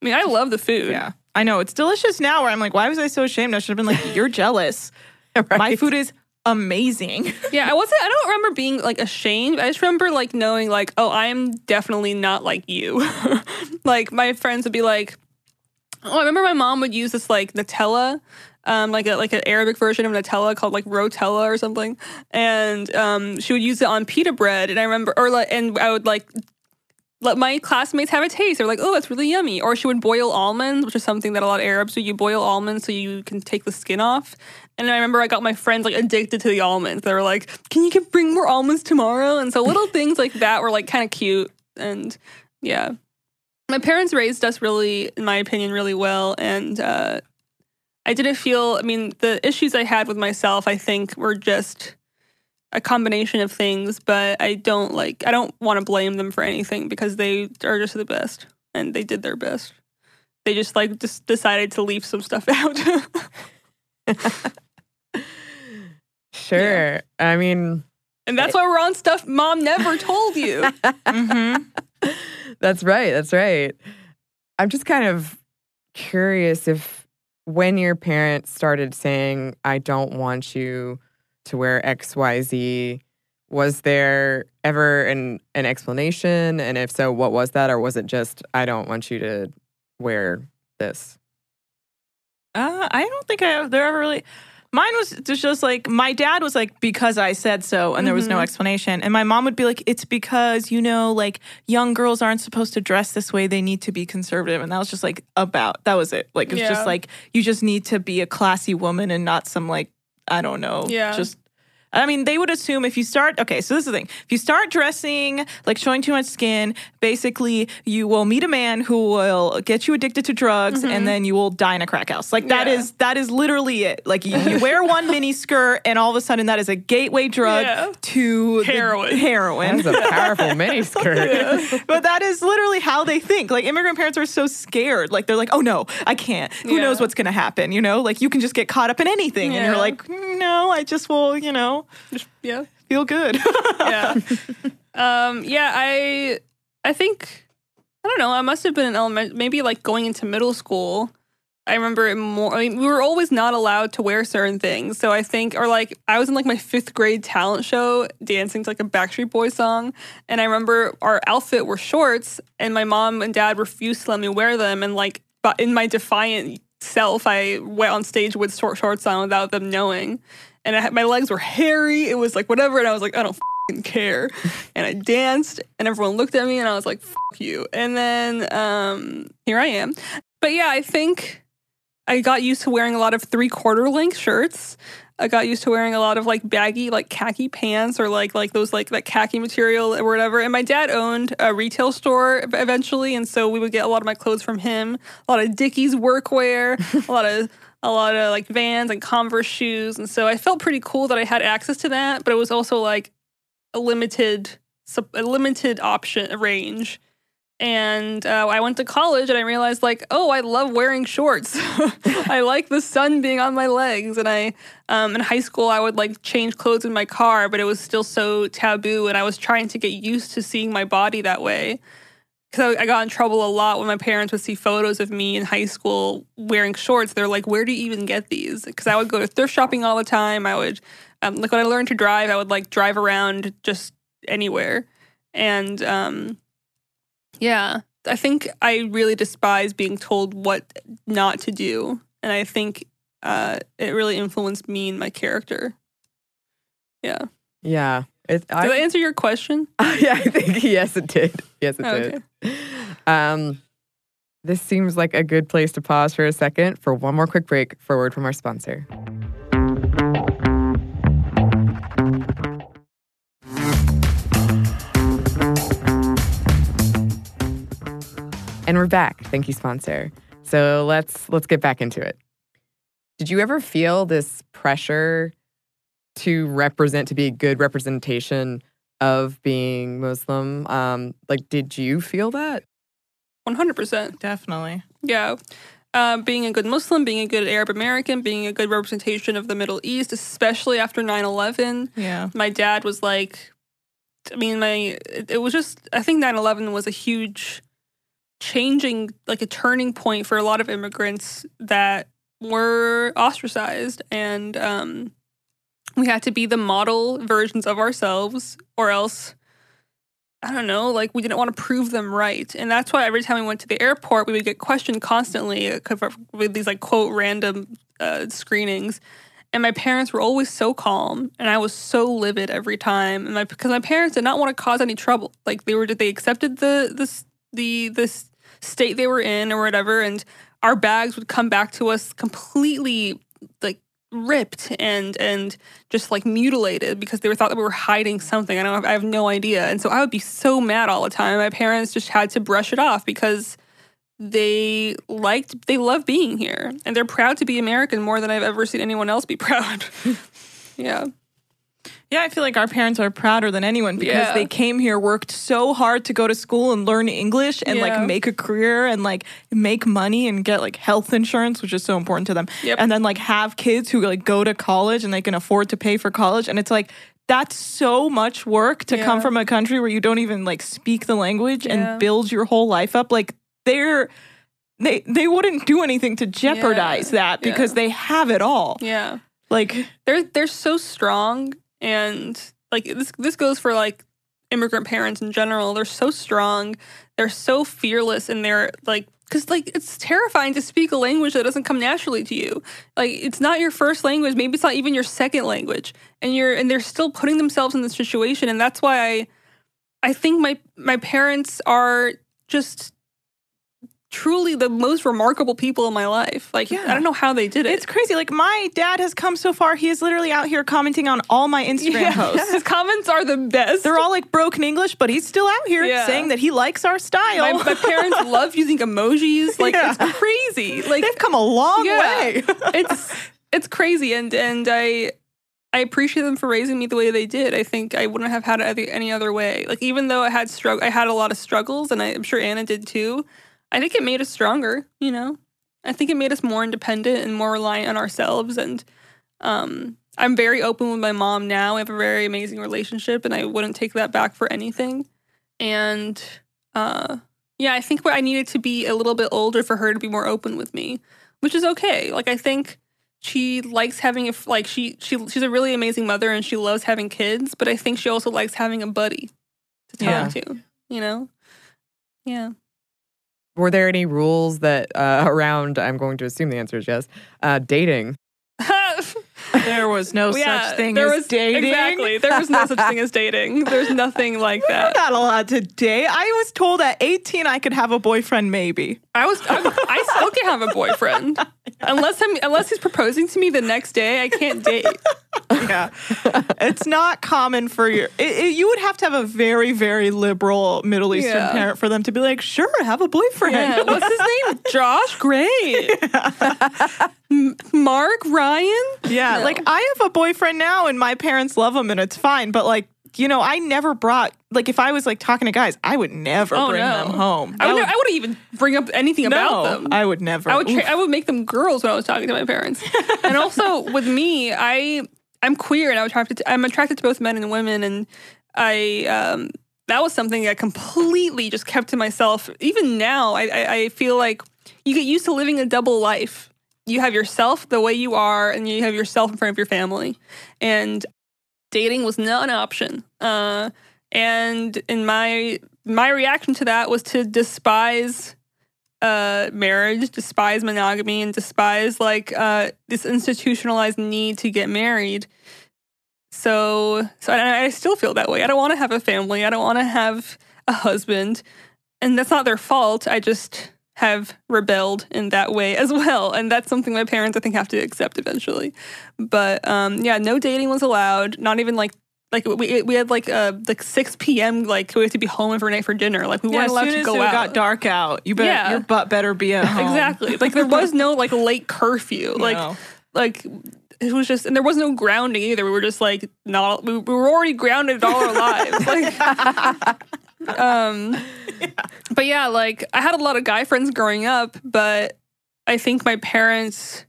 I mean, I love the food. Yeah. I know. It's delicious now where I'm like, why was I so ashamed? I should have been like, you're jealous. right? My food is amazing. yeah, I wasn't I don't remember being like ashamed. I just remember like knowing like, oh, I am definitely not like you. like my friends would be like, Oh, I remember my mom would use this like Nutella um, like a like an Arabic version of Nutella called like Rotella or something, and um, she would use it on pita bread. And I remember, or like, and I would like let my classmates have a taste. They're like, oh, that's really yummy. Or she would boil almonds, which is something that a lot of Arabs do. You boil almonds so you can take the skin off. And I remember I got my friends like addicted to the almonds. They were like, can you get, bring more almonds tomorrow? And so little things like that were like kind of cute. And yeah, my parents raised us really, in my opinion, really well. And uh, I didn't feel, I mean, the issues I had with myself, I think, were just a combination of things, but I don't like I don't want to blame them for anything because they are just the best and they did their best. They just like just decided to leave some stuff out. sure. Yeah. I mean, and that's why we're on stuff mom never told you. mm-hmm. That's right. That's right. I'm just kind of curious if when your parents started saying, I don't want you to wear XYZ. Was there ever an, an explanation? And if so, what was that? Or was it just, I don't want you to wear this? Uh, I don't think I there ever really. Mine was just like my dad was like because I said so, and there was no mm-hmm. explanation. And my mom would be like, "It's because you know, like young girls aren't supposed to dress this way; they need to be conservative." And that was just like about that was it. Like it's yeah. just like you just need to be a classy woman and not some like I don't know, yeah. just I mean, they would assume if you start, okay, so this is the thing. If you start dressing like showing too much skin, basically you will meet a man who will get you addicted to drugs mm-hmm. and then you will die in a crack house. Like that yeah. is that is literally it. Like you, you wear one mini skirt and all of a sudden that is a gateway drug yeah. to heroin. Heroin. That's a powerful mini skirt. yeah. But that is literally how they think. Like immigrant parents are so scared. Like they're like, oh no, I can't. Who knows what's gonna happen? You know, like you can just get caught up in anything. And you're like, no, I just will, you know, just yeah, feel good. yeah. Um, yeah, I I think I don't know. I must have been in element, maybe like going into middle school. I remember it more. I mean, we were always not allowed to wear certain things. So I think, or like, I was in like my fifth grade talent show dancing to like a Backstreet Boys song. And I remember our outfit were shorts, and my mom and dad refused to let me wear them. And like, but in my defiant self, I went on stage with short shorts on without them knowing and had, my legs were hairy. It was like whatever, and I was like, I don't care. And I danced, and everyone looked at me, and I was like, "Fuck you." And then um, here I am. But yeah, I think I got used to wearing a lot of three quarter length shirts. I got used to wearing a lot of like baggy, like khaki pants or like like those like that khaki material or whatever. And my dad owned a retail store eventually, and so we would get a lot of my clothes from him. A lot of Dickies workwear, a lot of a lot of like Vans and Converse shoes, and so I felt pretty cool that I had access to that. But it was also like a limited, a limited option range. And uh, I went to college and I realized, like, oh, I love wearing shorts. I like the sun being on my legs. And I, um, in high school, I would like change clothes in my car, but it was still so taboo. And I was trying to get used to seeing my body that way because I got in trouble a lot when my parents would see photos of me in high school wearing shorts. They're like, "Where do you even get these?" Because I would go to thrift shopping all the time. I would, um, like, when I learned to drive, I would like drive around just anywhere, and um, yeah, I think I really despise being told what not to do, and I think uh, it really influenced me and my character. Yeah. Yeah. It, did I, answer your question? yeah, I think yes, it did. Yes, it okay. did. Um, this seems like a good place to pause for a second for one more quick break for a word from our sponsor. And we're back. Thank you, sponsor. So let's let's get back into it. Did you ever feel this pressure to represent to be a good representation of being Muslim. Um, like, did you feel that? One hundred percent, definitely. Yeah, uh, being a good Muslim, being a good Arab American, being a good representation of the Middle East, especially after 9-11. Yeah, my dad was like, I mean, my it was just I think 9-11 was a huge changing, like a turning point for a lot of immigrants that were ostracized and um, we had to be the model versions of ourselves, or else I don't know, like we didn't want to prove them right. And that's why every time we went to the airport, we would get questioned constantly uh, with these like quote random uh, screenings. And my parents were always so calm, and I was so livid every time. And my because my parents did not want to cause any trouble. Like they were, they accepted the this the this state they were in or whatever, and our bags would come back to us completely like ripped and and just like mutilated because they were thought that we were hiding something. I don't. have, I have no idea, and so I would be so mad all the time. My parents just had to brush it off because they liked they love being here and they're proud to be American more than I've ever seen anyone else be proud. yeah. Yeah, I feel like our parents are prouder than anyone because Yeah. they came here, worked so hard to go to school and learn English and Yeah. like make a career and like make money and get like health insurance, which is so important to them. Yep. And then like have kids who like go to college and they can afford to pay for college. And it's like that's so much work to come from a country where you don't even like speak the language Yeah. and build your whole life up. Like they're they they wouldn't do anything to jeopardize that Yeah. because they have it all. Yeah. Like They're they're so strong and like this this goes for like immigrant parents in general. They're so strong. They're so fearless and they're like cuz like it's terrifying to speak a language that doesn't come naturally to you. Like it's not your first language, maybe it's not even your second language. And you're and they're still putting themselves in this situation and that's why I I think my my parents are just truly the most remarkable people in my life. Like Yeah. I don't know how they did it. It's crazy. Like my dad has come so far. He is literally out here commenting on all my Instagram posts. His comments are the best. They're all like broken English, but he's still out here Yeah. saying that he likes our style. my, my parents love using emojis. Like Yeah. it's crazy. Like They've come a long Yeah. way. it's it's crazy, and and I I appreciate them for raising me the way they did. I think I wouldn't have had it any- other way. Like even though I had strugg- I had a lot of struggles, and I'm sure Anna did too. I think it made us stronger. You know, I think it made us more independent and more reliant on ourselves. And um, I'm very open with my mom now. We have a very amazing relationship, and I wouldn't take that back for anything. And uh, yeah, I think I needed to be a little bit older for her to be more open with me, which is okay. Like I think she likes having a like she she she's a really amazing mother and she loves having kids, but I think she also likes having a buddy to talk Yeah. to. You know, yeah. Were there any rules that uh, around? I'm going to assume the answer is yes. Uh, dating. there was no yeah, such thing there as was, dating. Exactly, there was no such thing as dating. There's nothing like You're that. not allowed to date. I was told at 18 I could have a boyfriend, maybe. I was I, I still can have a boyfriend unless I'm unless he's proposing to me the next day. I can't date. Yeah. it's not common for your. It, it- you would have to have a very, very liberal Middle Eastern Yeah. parent for them to be like, sure, have a boyfriend. Yeah, what's his name? Josh. Great. M- Mark Ryan. Yeah, No. like I have a boyfriend now and my parents love him and it's fine. But like, you know, I never brought like if I was like talking to guys, I would never Oh, bring no. them home. I would, would- I wouldn't even bring up anything about them. I would never. I would tra- I would make them girls when I was talking to my parents. and also with me, I I'm queer and I'm attracted to, I'm attracted to both men and women and I um that was something I completely just kept to myself. Even now, I, I, I feel like you get used to living a double life. You have yourself the way you are, and you have yourself in front of your family. And dating was not an option. Uh, and in my my reaction to that was to despise uh, marriage, despise monogamy, and despise like uh, this institutionalized need to get married. So, so I, I still feel that way. I don't want to have a family. I don't want to have a husband, and that's not their fault. I just have rebelled in that way as well, and that's something my parents I think have to accept eventually. But um, yeah, no dating was allowed. Not even like. Like we we had like uh like six p.m. like we had to be home every night for dinner. Like we yeah, weren't allowed to go it out. got dark out, you better Yeah. your butt better be at home. Exactly. Like there was no like late curfew. Like No. like it was just and there was no grounding either. We were just like not we, we were already grounded all our lives. Like um but yeah, like I had a lot of guy friends growing up, but I think my parents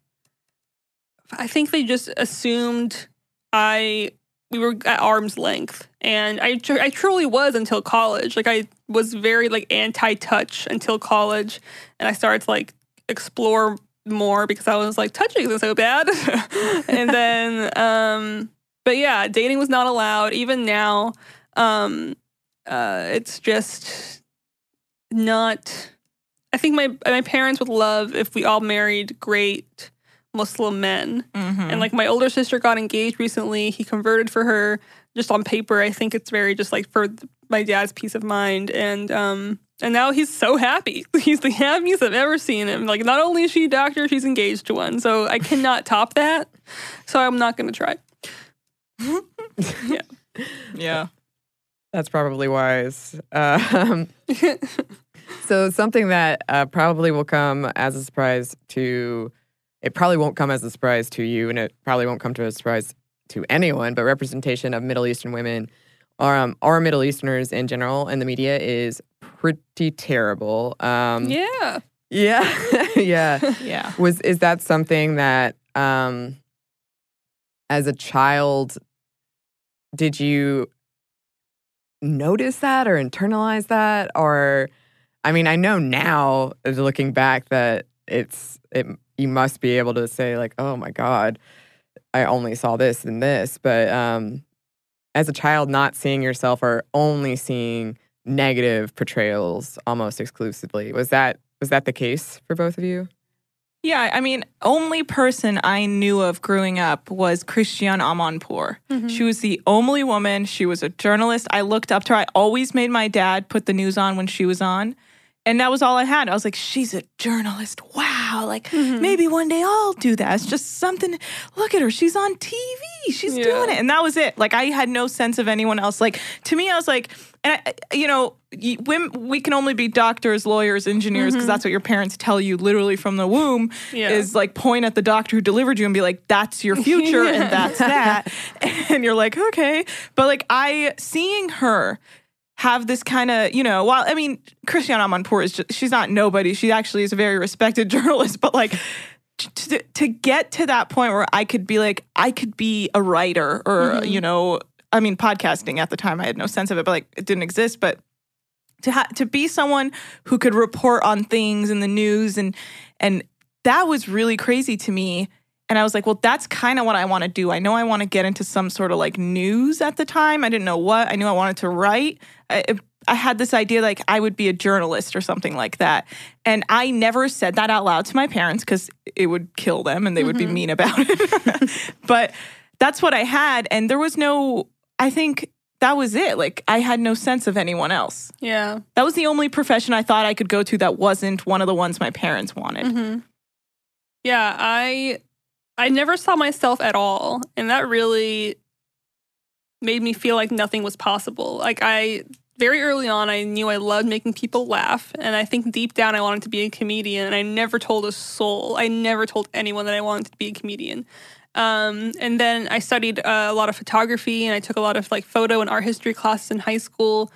I think they just assumed I we were at arm's length and I tr- I truly was until college. Like I was very like anti-touch until college and I started to like explore more because I was like touching isn't so bad. and then um but yeah, dating was not allowed even now. Um uh, it's just not. I think my my parents would love if we all married great Muslim men. Mm-hmm. And like my older sister got engaged recently. He converted for her just on paper. I think it's very just like for my dad's peace of mind. And um and now he's so happy. He's the happiest I've ever seen him. Like not only is she a doctor, she's engaged to one. So I cannot top that. So I'm not gonna try. Yeah. Yeah. That's probably wise. Um, so something that uh, probably will come as a surprise to it probably won't come as a surprise to you, and it probably won't come to a surprise to anyone. But representation of Middle Eastern women, or um, our Middle Easterners in general, in the media is pretty terrible. Um, yeah. yeah, yeah. Yeah. Was is that something that, um, as a child, did you notice that or internalize that, or? I mean, I know now, looking back, that it's it. You must be able to say like, "Oh my God, I only saw this and this." But um, as a child, not seeing yourself or only seeing negative portrayals almost exclusively was that was that the case for both of you? Yeah, I mean, only person I knew of growing up was Christiane Amanpour. Mm-hmm. She was the only woman. She was a journalist. I looked up to her. I always made my dad put the news on when she was on. And that was all I had. I was like, she's a journalist. Wow. Like, Mhm. maybe one day I'll do that. It's just something. Look at her. She's on TV. She's Yeah. doing it. And that was it. Like, I had no sense of anyone else. Like, to me, I was like, and I, you know, women, we can only be doctors, lawyers, engineers, because Mhm. that's what your parents tell you literally from the womb Yeah. is like point at the doctor who delivered you and be like, that's your future Yeah. and that's that. And you're like, okay. But like, I, seeing her, have this kind of, you know, while I mean, Christiane Amanpour is just, she's not nobody. She actually is a very respected journalist, but like to, to get to that point where I could be like, I could be a writer or, Mhm. you know, I mean, podcasting at the time, I had no sense of it, but like it didn't exist. But to ha- to be someone who could report on things in the news and and that was really crazy to me. And I was like, well, that's kind of what I want to do. I know I want to get into some sort of like news at the time. I didn't know what. I knew I wanted to write. I, I had this idea like I would be a journalist or something like that. And I never said that out loud to my parents because it would kill them and they would be Mhm. mean about it. but that's what I had. And there was no, I think that was it. Like I had no sense of anyone else. yeah. That was the only profession I thought I could go to that wasn't one of the ones my parents wanted. hmm Yeah, I I never saw myself at all, and that really made me feel like nothing was possible. Like I very early on, I knew I loved making people laugh, and I think deep down I wanted to be a comedian. And I never told a soul. I never told anyone that I wanted to be a comedian. Um, and then I studied uh, a lot of photography, and I took a lot of like photo and art history classes in high school.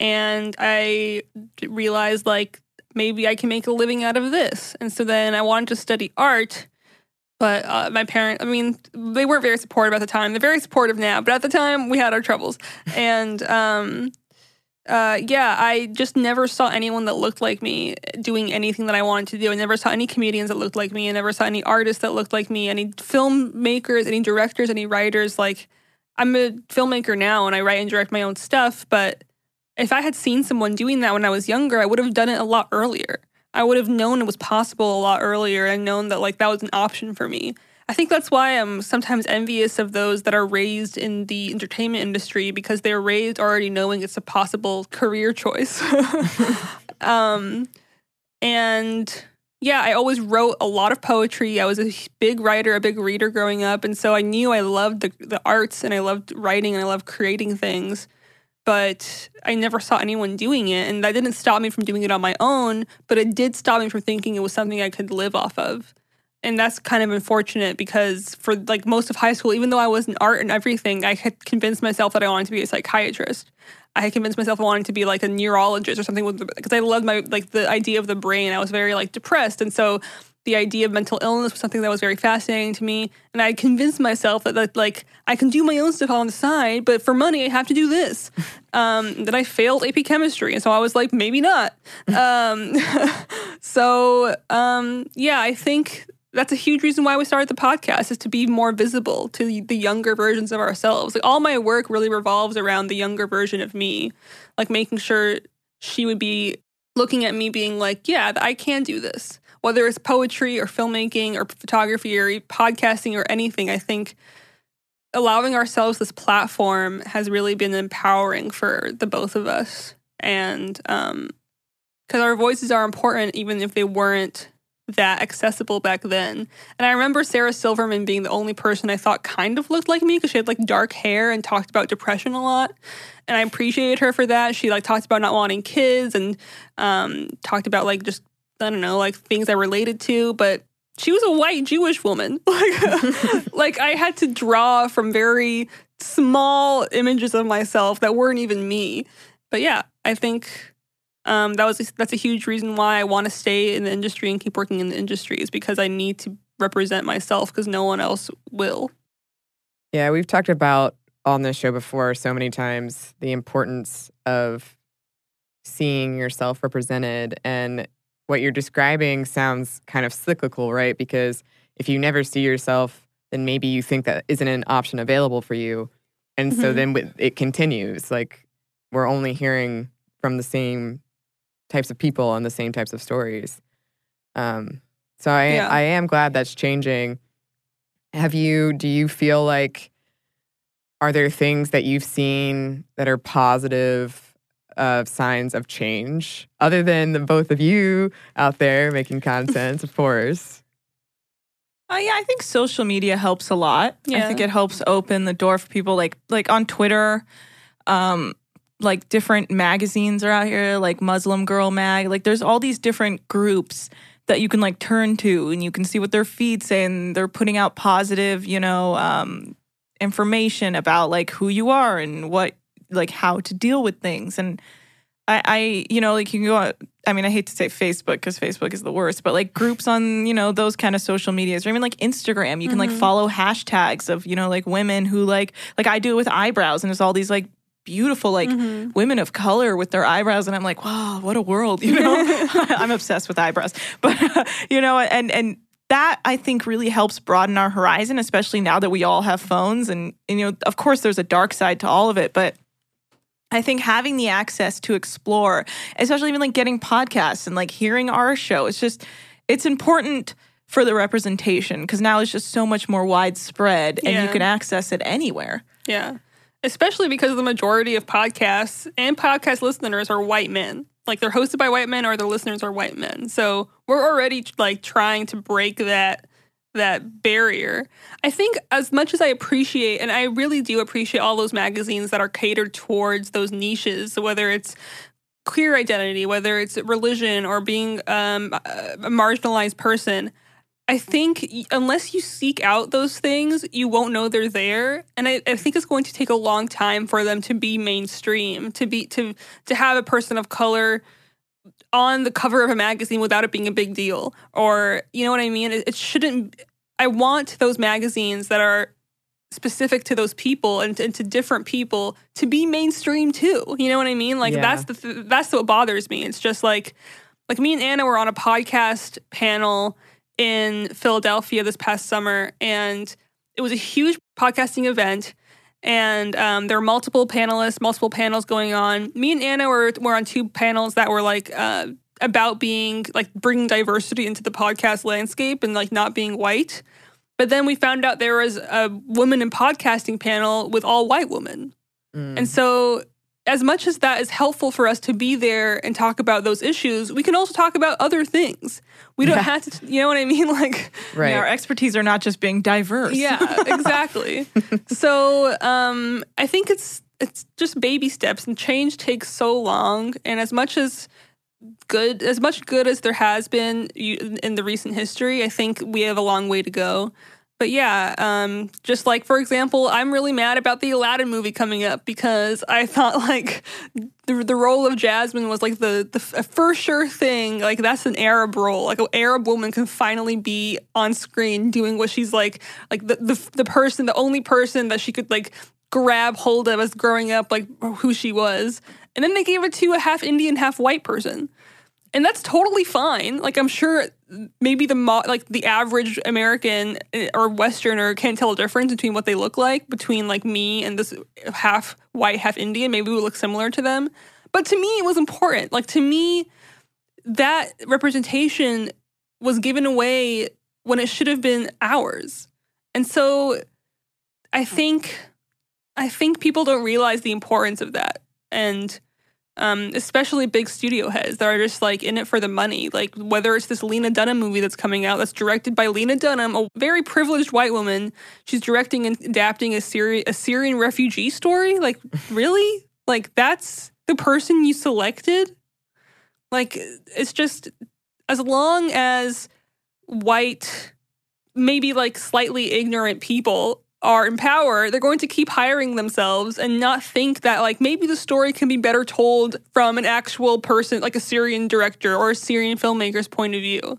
And I realized like maybe I can make a living out of this. And so then I wanted to study art, but uh, my parents, I mean, they weren't very supportive at the time. They're very supportive now, but at the time we had our troubles. And um, uh, yeah, I just never saw anyone that looked like me doing anything that I wanted to do. I never saw any comedians that looked like me. I never saw any artists that looked like me, any filmmakers, any directors, any writers. Like, I'm a filmmaker now and I write and direct my own stuff, but if I had seen someone doing that when I was younger, I would have done it a lot earlier. I would have known it was possible a lot earlier and known that like that was an option for me. I think that's why I'm sometimes envious of those that are raised in the entertainment industry because they're raised already knowing it's a possible career choice. um, and yeah, I always wrote a lot of poetry. I was a big writer, a big reader growing up, and so I knew I loved the, the arts and I loved writing and I loved creating things but I never saw anyone doing it. And that didn't stop me from doing it on my own, but it did stop me from thinking it was something I could live off of. And that's kind of unfortunate because for like most of high school, even though I was in art and everything, I had convinced myself that I wanted to be a psychiatrist. I had convinced myself I wanted to be like a neurologist or something because I loved my like the idea of the brain. I was very like depressed, and so the idea of mental illness was something that was very fascinating to me. And I convinced myself that, that like I can do my own stuff on the side, but for money I have to do this. Um, then I failed AP chemistry, and so I was like, maybe not. um, so um, yeah, I think that's a huge reason why we started the podcast is to be more visible to the younger versions of ourselves. Like all my work really revolves around the younger version of me, like making sure she would be looking at me being like, yeah, I can do this. Whether it's poetry or filmmaking or photography or podcasting or anything, I think allowing ourselves this platform has really been empowering for the both of us. And um because our voices are important even if they weren't that accessible back then. And I remember Sarah Silverman being the only person I thought kind of looked like me because she had like dark hair and talked about depression a lot. And I appreciated her for that. She like talked about not wanting kids and um, talked about like just I don't know like things I related to, but she was a white Jewish woman. Like, like I had to draw from very small images of myself that weren't even me. But yeah, I think um, that was a, that's a huge reason why I want to stay in the industry and keep working in the industry is because I need to represent myself because no one else will. Yeah, we've talked about on this show before so many times the importance of seeing yourself represented and what you're describing sounds kind of cyclical, right? Because if you never see yourself, then maybe you think that isn't an option available for you. And mm-hmm. so then it continues. Like we're only hearing from the same types of people and the same types of stories. Um, so I yeah. I am glad that's changing. Have you do you feel like are there things that you've seen that are positive uh, signs of change other than the both of you out there making content, of course? Uh, yeah, I think social media helps a lot. Yeah. I think it helps open the door for people like like on Twitter. Um, like different magazines are out here, like Muslim Girl Mag. Like there's all these different groups that you can like turn to and you can see what their feeds say and they're putting out positive, you know, um, information about like who you are and what like how to deal with things. And I, I you know, like you can go I mean, I hate to say Facebook because Facebook is the worst, but like groups on, you know, those kind of social medias or even like Instagram, you can mm-hmm. like follow hashtags of, you know, like women who like, like I do it with eyebrows and there's all these like beautiful like mm-hmm. women of color with their eyebrows and i'm like wow what a world you know i'm obsessed with eyebrows but uh, you know and and that i think really helps broaden our horizon especially now that we all have phones and, and you know of course there's a dark side to all of it but I think having the access to explore, especially even like getting podcasts and like hearing our show, it's just it's important for the representation because now it's just so much more widespread and yeah. you can access it anywhere. Yeah especially because the majority of podcasts and podcast listeners are white men. Like they're hosted by white men or the listeners are white men. So we're already like trying to break that that barrier. I think as much as I appreciate and I really do appreciate all those magazines that are catered towards those niches, whether it's queer identity, whether it's religion or being um, a marginalized person, I think unless you seek out those things, you won't know they're there. And I, I, think it's going to take a long time for them to be mainstream, to be to to have a person of color on the cover of a magazine without it being a big deal. Or you know what I mean? It, it shouldn't I want those magazines that are specific to those people and, and, to different people to be mainstream too. You know what I mean? Like yeah. that's the th- that's what bothers me. It's just like like me and Anna were on a podcast panel in Philadelphia this past summer, and it was a huge podcasting event. And um, there were multiple panelists, multiple panels going on. Me and Anna were were on two panels that were like uh, about being like bringing diversity into the podcast landscape and like not being white. But then we found out there was a woman in podcasting panel with all white women. Mm. And so as much as that is helpful for us to be there and talk about those issues, we can also talk about other things. We don't yeah. have to, you know what I mean? Like, right. Yeah, our expertise are not just being diverse. Yeah, exactly. so, um, I think it's it's just baby steps, and change takes so long. And as much as good, as much good as there has been in the recent history, I think we have a long way to go. But yeah, um, just like for example, I'm really mad about the Aladdin movie coming up because I thought like the, the role of Jasmine was like the the first sure thing. Like that's an Arab role. Like an Arab woman can finally be on screen doing what she's like like the the, the person, the only person that she could like grab hold of as growing up, like who she was. And then they gave it to a half Indian, half white person. And that's totally fine. Like I'm sure maybe the mo- like the average American eh, or Westerner can't tell a difference between what they look like between like me and this half white, half Indian. Maybe we look similar to them, but to me it was important. Like to me, that representation was given away when it should have been ours, and so I think I think people don't realize the importance of that, and um, especially big studio heads that are just like in it for the money. Like whether it's this Lena Dunham movie that's coming out that's directed by Lena Dunham, a very privileged white woman. She's directing and adapting a Syri- a Syrian refugee story. Like really? Like that's the person you selected? Like it's just as long as white maybe like slightly ignorant people are in power, they're going to keep hiring themselves and not think that like maybe the story can be better told from an actual person, like a Syrian director or a Syrian filmmaker's point of view.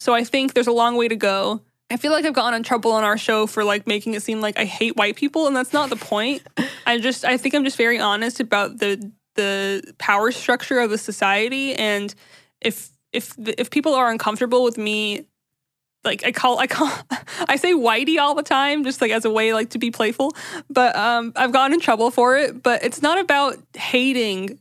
So I think there's a long way to go. I feel like I've gotten in trouble on our show for like making it seem like I hate white people, and that's not the point. I just I think I'm just very honest about the the power structure of the society, and if if if people are uncomfortable with me like I call I call I say whitey all the time just like as a way like to be playful. But um I've gotten in trouble for it but it's not about hating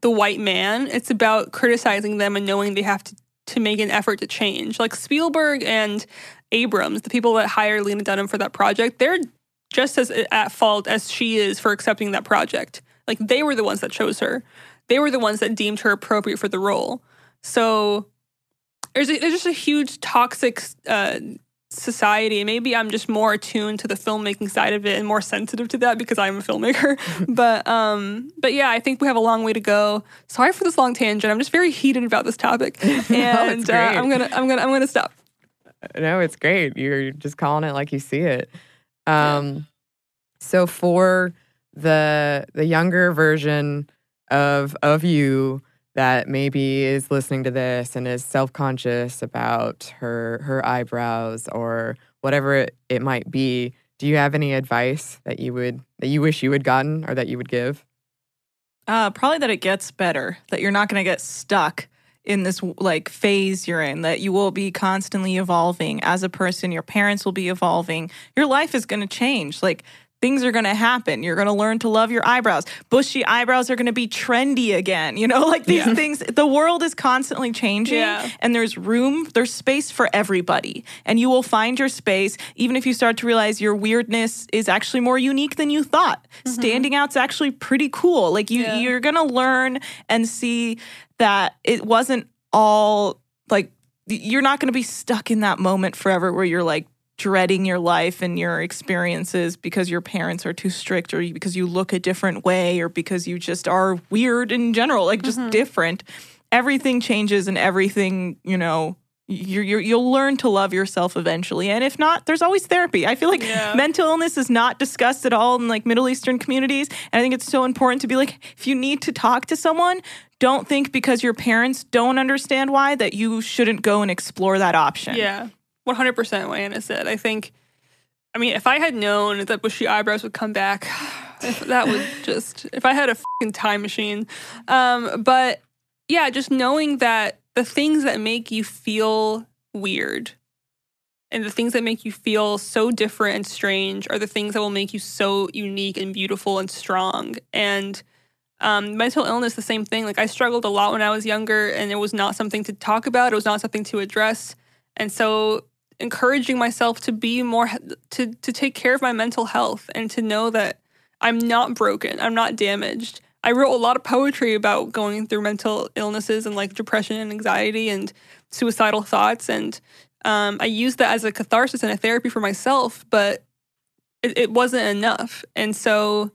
the white man. It's about criticizing them and knowing they have to to make an effort to change. Like Spielberg and Abrams the people that hired Lena Dunham for that project they're just as at fault as she is for accepting that project. Like they were the ones that chose her. They were the ones that deemed her appropriate for the role. So there's a, there's just a huge toxic uh, society. Maybe I'm just more attuned to the filmmaking side of it and more sensitive to that because I'm a filmmaker. but um, but yeah, I think we have a long way to go. Sorry for this long tangent. I'm just very heated about this topic, and no, uh, I'm gonna I'm gonna I'm gonna stop. No, it's great. You're just calling it like you see it. Um, yeah. So for the the younger version of of you that maybe is listening to this and is self-conscious about her her eyebrows or whatever it, it might be do you have any advice that you would that you wish you had gotten or that you would give? Uh, probably that it gets better that you're not going to get stuck in this like phase you're in that you will be constantly evolving. As a person your parents will be evolving. Your life is going to change. Like things are going to happen. You're going to learn to love your eyebrows. Bushy eyebrows are going to be trendy again. You know, like these yeah. things, the world is constantly changing yeah. and there's room, there's space for everybody. And you will find your space, even if you start to realize your weirdness is actually more unique than you thought. Mm-hmm. Standing out's actually pretty cool. Like you, yeah. you're going to learn and see that it wasn't all like, you're not going to be stuck in that moment forever where you're like dreading your life and your experiences because your parents are too strict or because you look a different way or because you just are weird in general, like just mm-hmm. different. Everything changes and everything, you know, you you'll learn to love yourself eventually. And if not, there's always therapy. I feel like yeah. mental illness is not discussed at all in like Middle Eastern communities. And I think it's so important to be like, if you need to talk to someone, don't think because your parents don't understand why that you shouldn't go and explore that option. Yeah. 100% what Anna said. I think, I mean, if I had known that bushy eyebrows would come back, that would just, if I had a fucking time machine. Um, but yeah, just knowing that the things that make you feel weird and the things that make you feel so different and strange are the things that will make you so unique and beautiful and strong. And um, mental illness, the same thing. Like I struggled a lot when I was younger, and it was not something to talk about. It was not something to address. And so encouraging myself to be more to to take care of my mental health and to know that I'm not broken, I'm not damaged. I wrote a lot of poetry about going through mental illnesses and like depression and anxiety and suicidal thoughts and um, I used that as a catharsis and a therapy for myself, but it, it wasn't enough. And so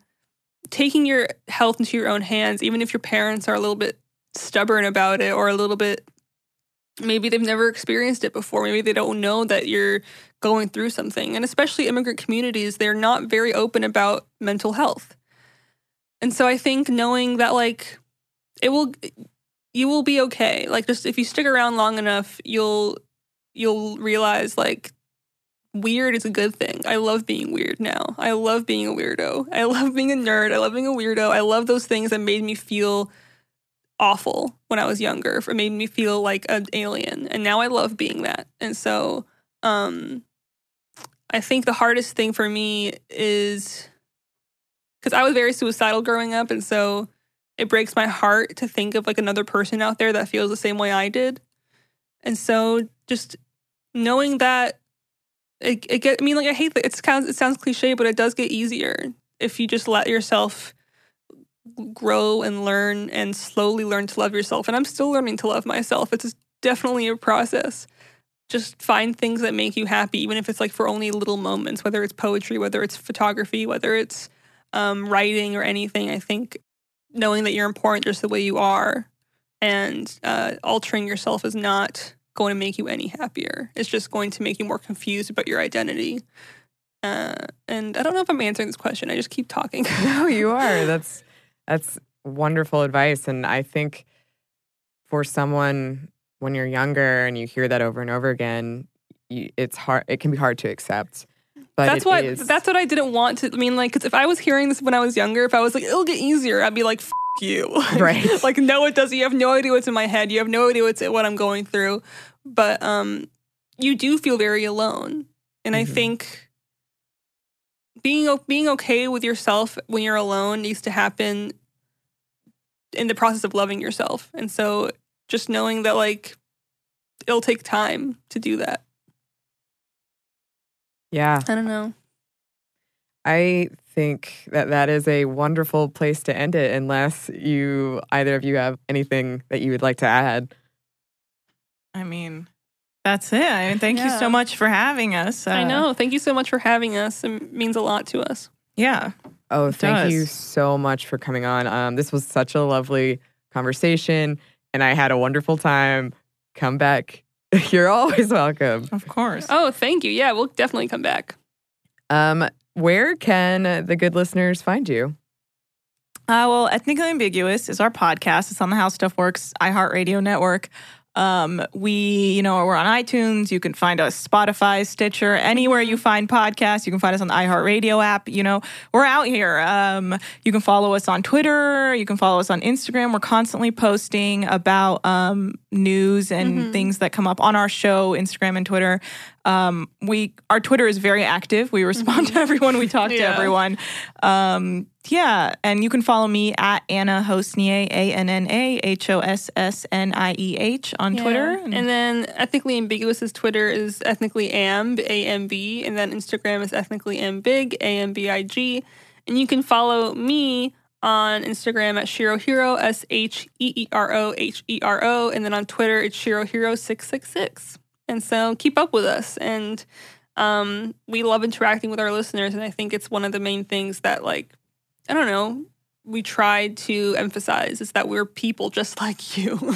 taking your health into your own hands, even if your parents are a little bit stubborn about it or a little bit maybe they've never experienced it before. Maybe they don't know that you're going through something. And especially immigrant communities they're not very open about mental health. And so i think knowing that like it will you will be okay. Like just if you stick around long enough you'll you'll realize like weird is a good thing. I love being weird now. I love being a weirdo. I love being a nerd. I love being a weirdo. I love those things that made me feel awful when I was younger. It made me feel like an alien, and now I love being that. And so, um, I think the hardest thing for me is because I was very suicidal growing up, and so it breaks my heart to think of like another person out there that feels the same way I did. And so, just knowing that it, it get. I mean, like I hate that it sounds cliche, but it does get easier if you just let yourself grow and learn and slowly learn to love yourself. And I'm still learning to love myself. It's definitely a process. Just find things that make you happy, even if it's like for only little moments, whether it's poetry, whether it's photography, whether it's um, writing or anything. I think knowing that you're important just the way you are and uh, altering yourself is not going to make you any happier. It's just going to make you more confused about your identity. Uh, and I don't know if I'm answering this question. I just keep talking. no, you are. That's that's wonderful advice. And I think for someone when you're younger and you hear that over and over again, you, it's hard. It can be hard to accept. But that's what is, that's what I didn't want to. I mean, like, because if I was hearing this when I was younger, if I was like, it'll get easier, I'd be like, F- you, right? like, no, it doesn't. You have no idea what's in my head. You have no idea what's what I'm going through. But um, you do feel very alone, and mm-hmm. I think being being okay with yourself when you're alone needs to happen in the process of loving yourself. And so just knowing that like it'll take time to do that. Yeah. I don't know. I think that that is a wonderful place to end it unless you either of you have anything that you would like to add. I mean, that's it. I mean, thank yeah. you so much for having us. Uh, I know. Thank you so much for having us. It means a lot to us. Yeah. Oh, thank does. you so much for coming on. Um, this was such a lovely conversation, and I had a wonderful time. Come back. You're always welcome. Of course. Oh, thank you. Yeah, we'll definitely come back. Um, where can the good listeners find you? Uh, well, Ethnically Ambiguous is our podcast. It's on the How Stuff Works iHeartRadio network. Um, we, you know, we're on iTunes. You can find us Spotify, Stitcher, anywhere you find podcasts. You can find us on the iHeartRadio app. You know, we're out here. Um, you can follow us on Twitter. You can follow us on Instagram. We're constantly posting about um, news and mm-hmm. things that come up on our show, Instagram and Twitter. Um, we our Twitter is very active. We respond mm-hmm. to everyone. We talk yeah. to everyone. Um, yeah, and you can follow me at Anna Hossnieh, A N N A H O S S N I E H on yeah. Twitter. And, and then Ethnically Ambiguous's Twitter is Ethnically Amb, A M B, and then Instagram is Ethnically Ambig, A M B I G. And you can follow me on Instagram at Sheero Hero, S H E E R O H E R O, and then on Twitter it's Sheero Hero six six six. And so keep up with us. And um, we love interacting with our listeners. And I think it's one of the main things that, like, I don't know, we tried to emphasize is that we're people just like you.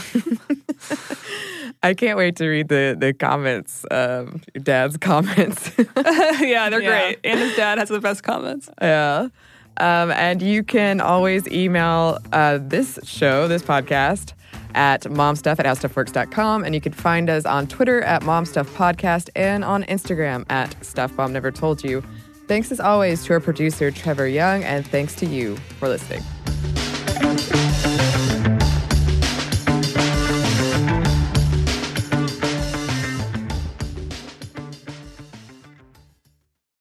I can't wait to read the the comments, um, your dad's comments. yeah, they're yeah. great. And his dad has the best comments. Yeah. Um, and you can always email uh, this show, this podcast, at momstuff at howstuffworks.com. And you can find us on Twitter at momstuffpodcast and on Instagram at stuffmomnevertoldyou. Thanks as always to our producer, Trevor Young, and thanks to you for listening.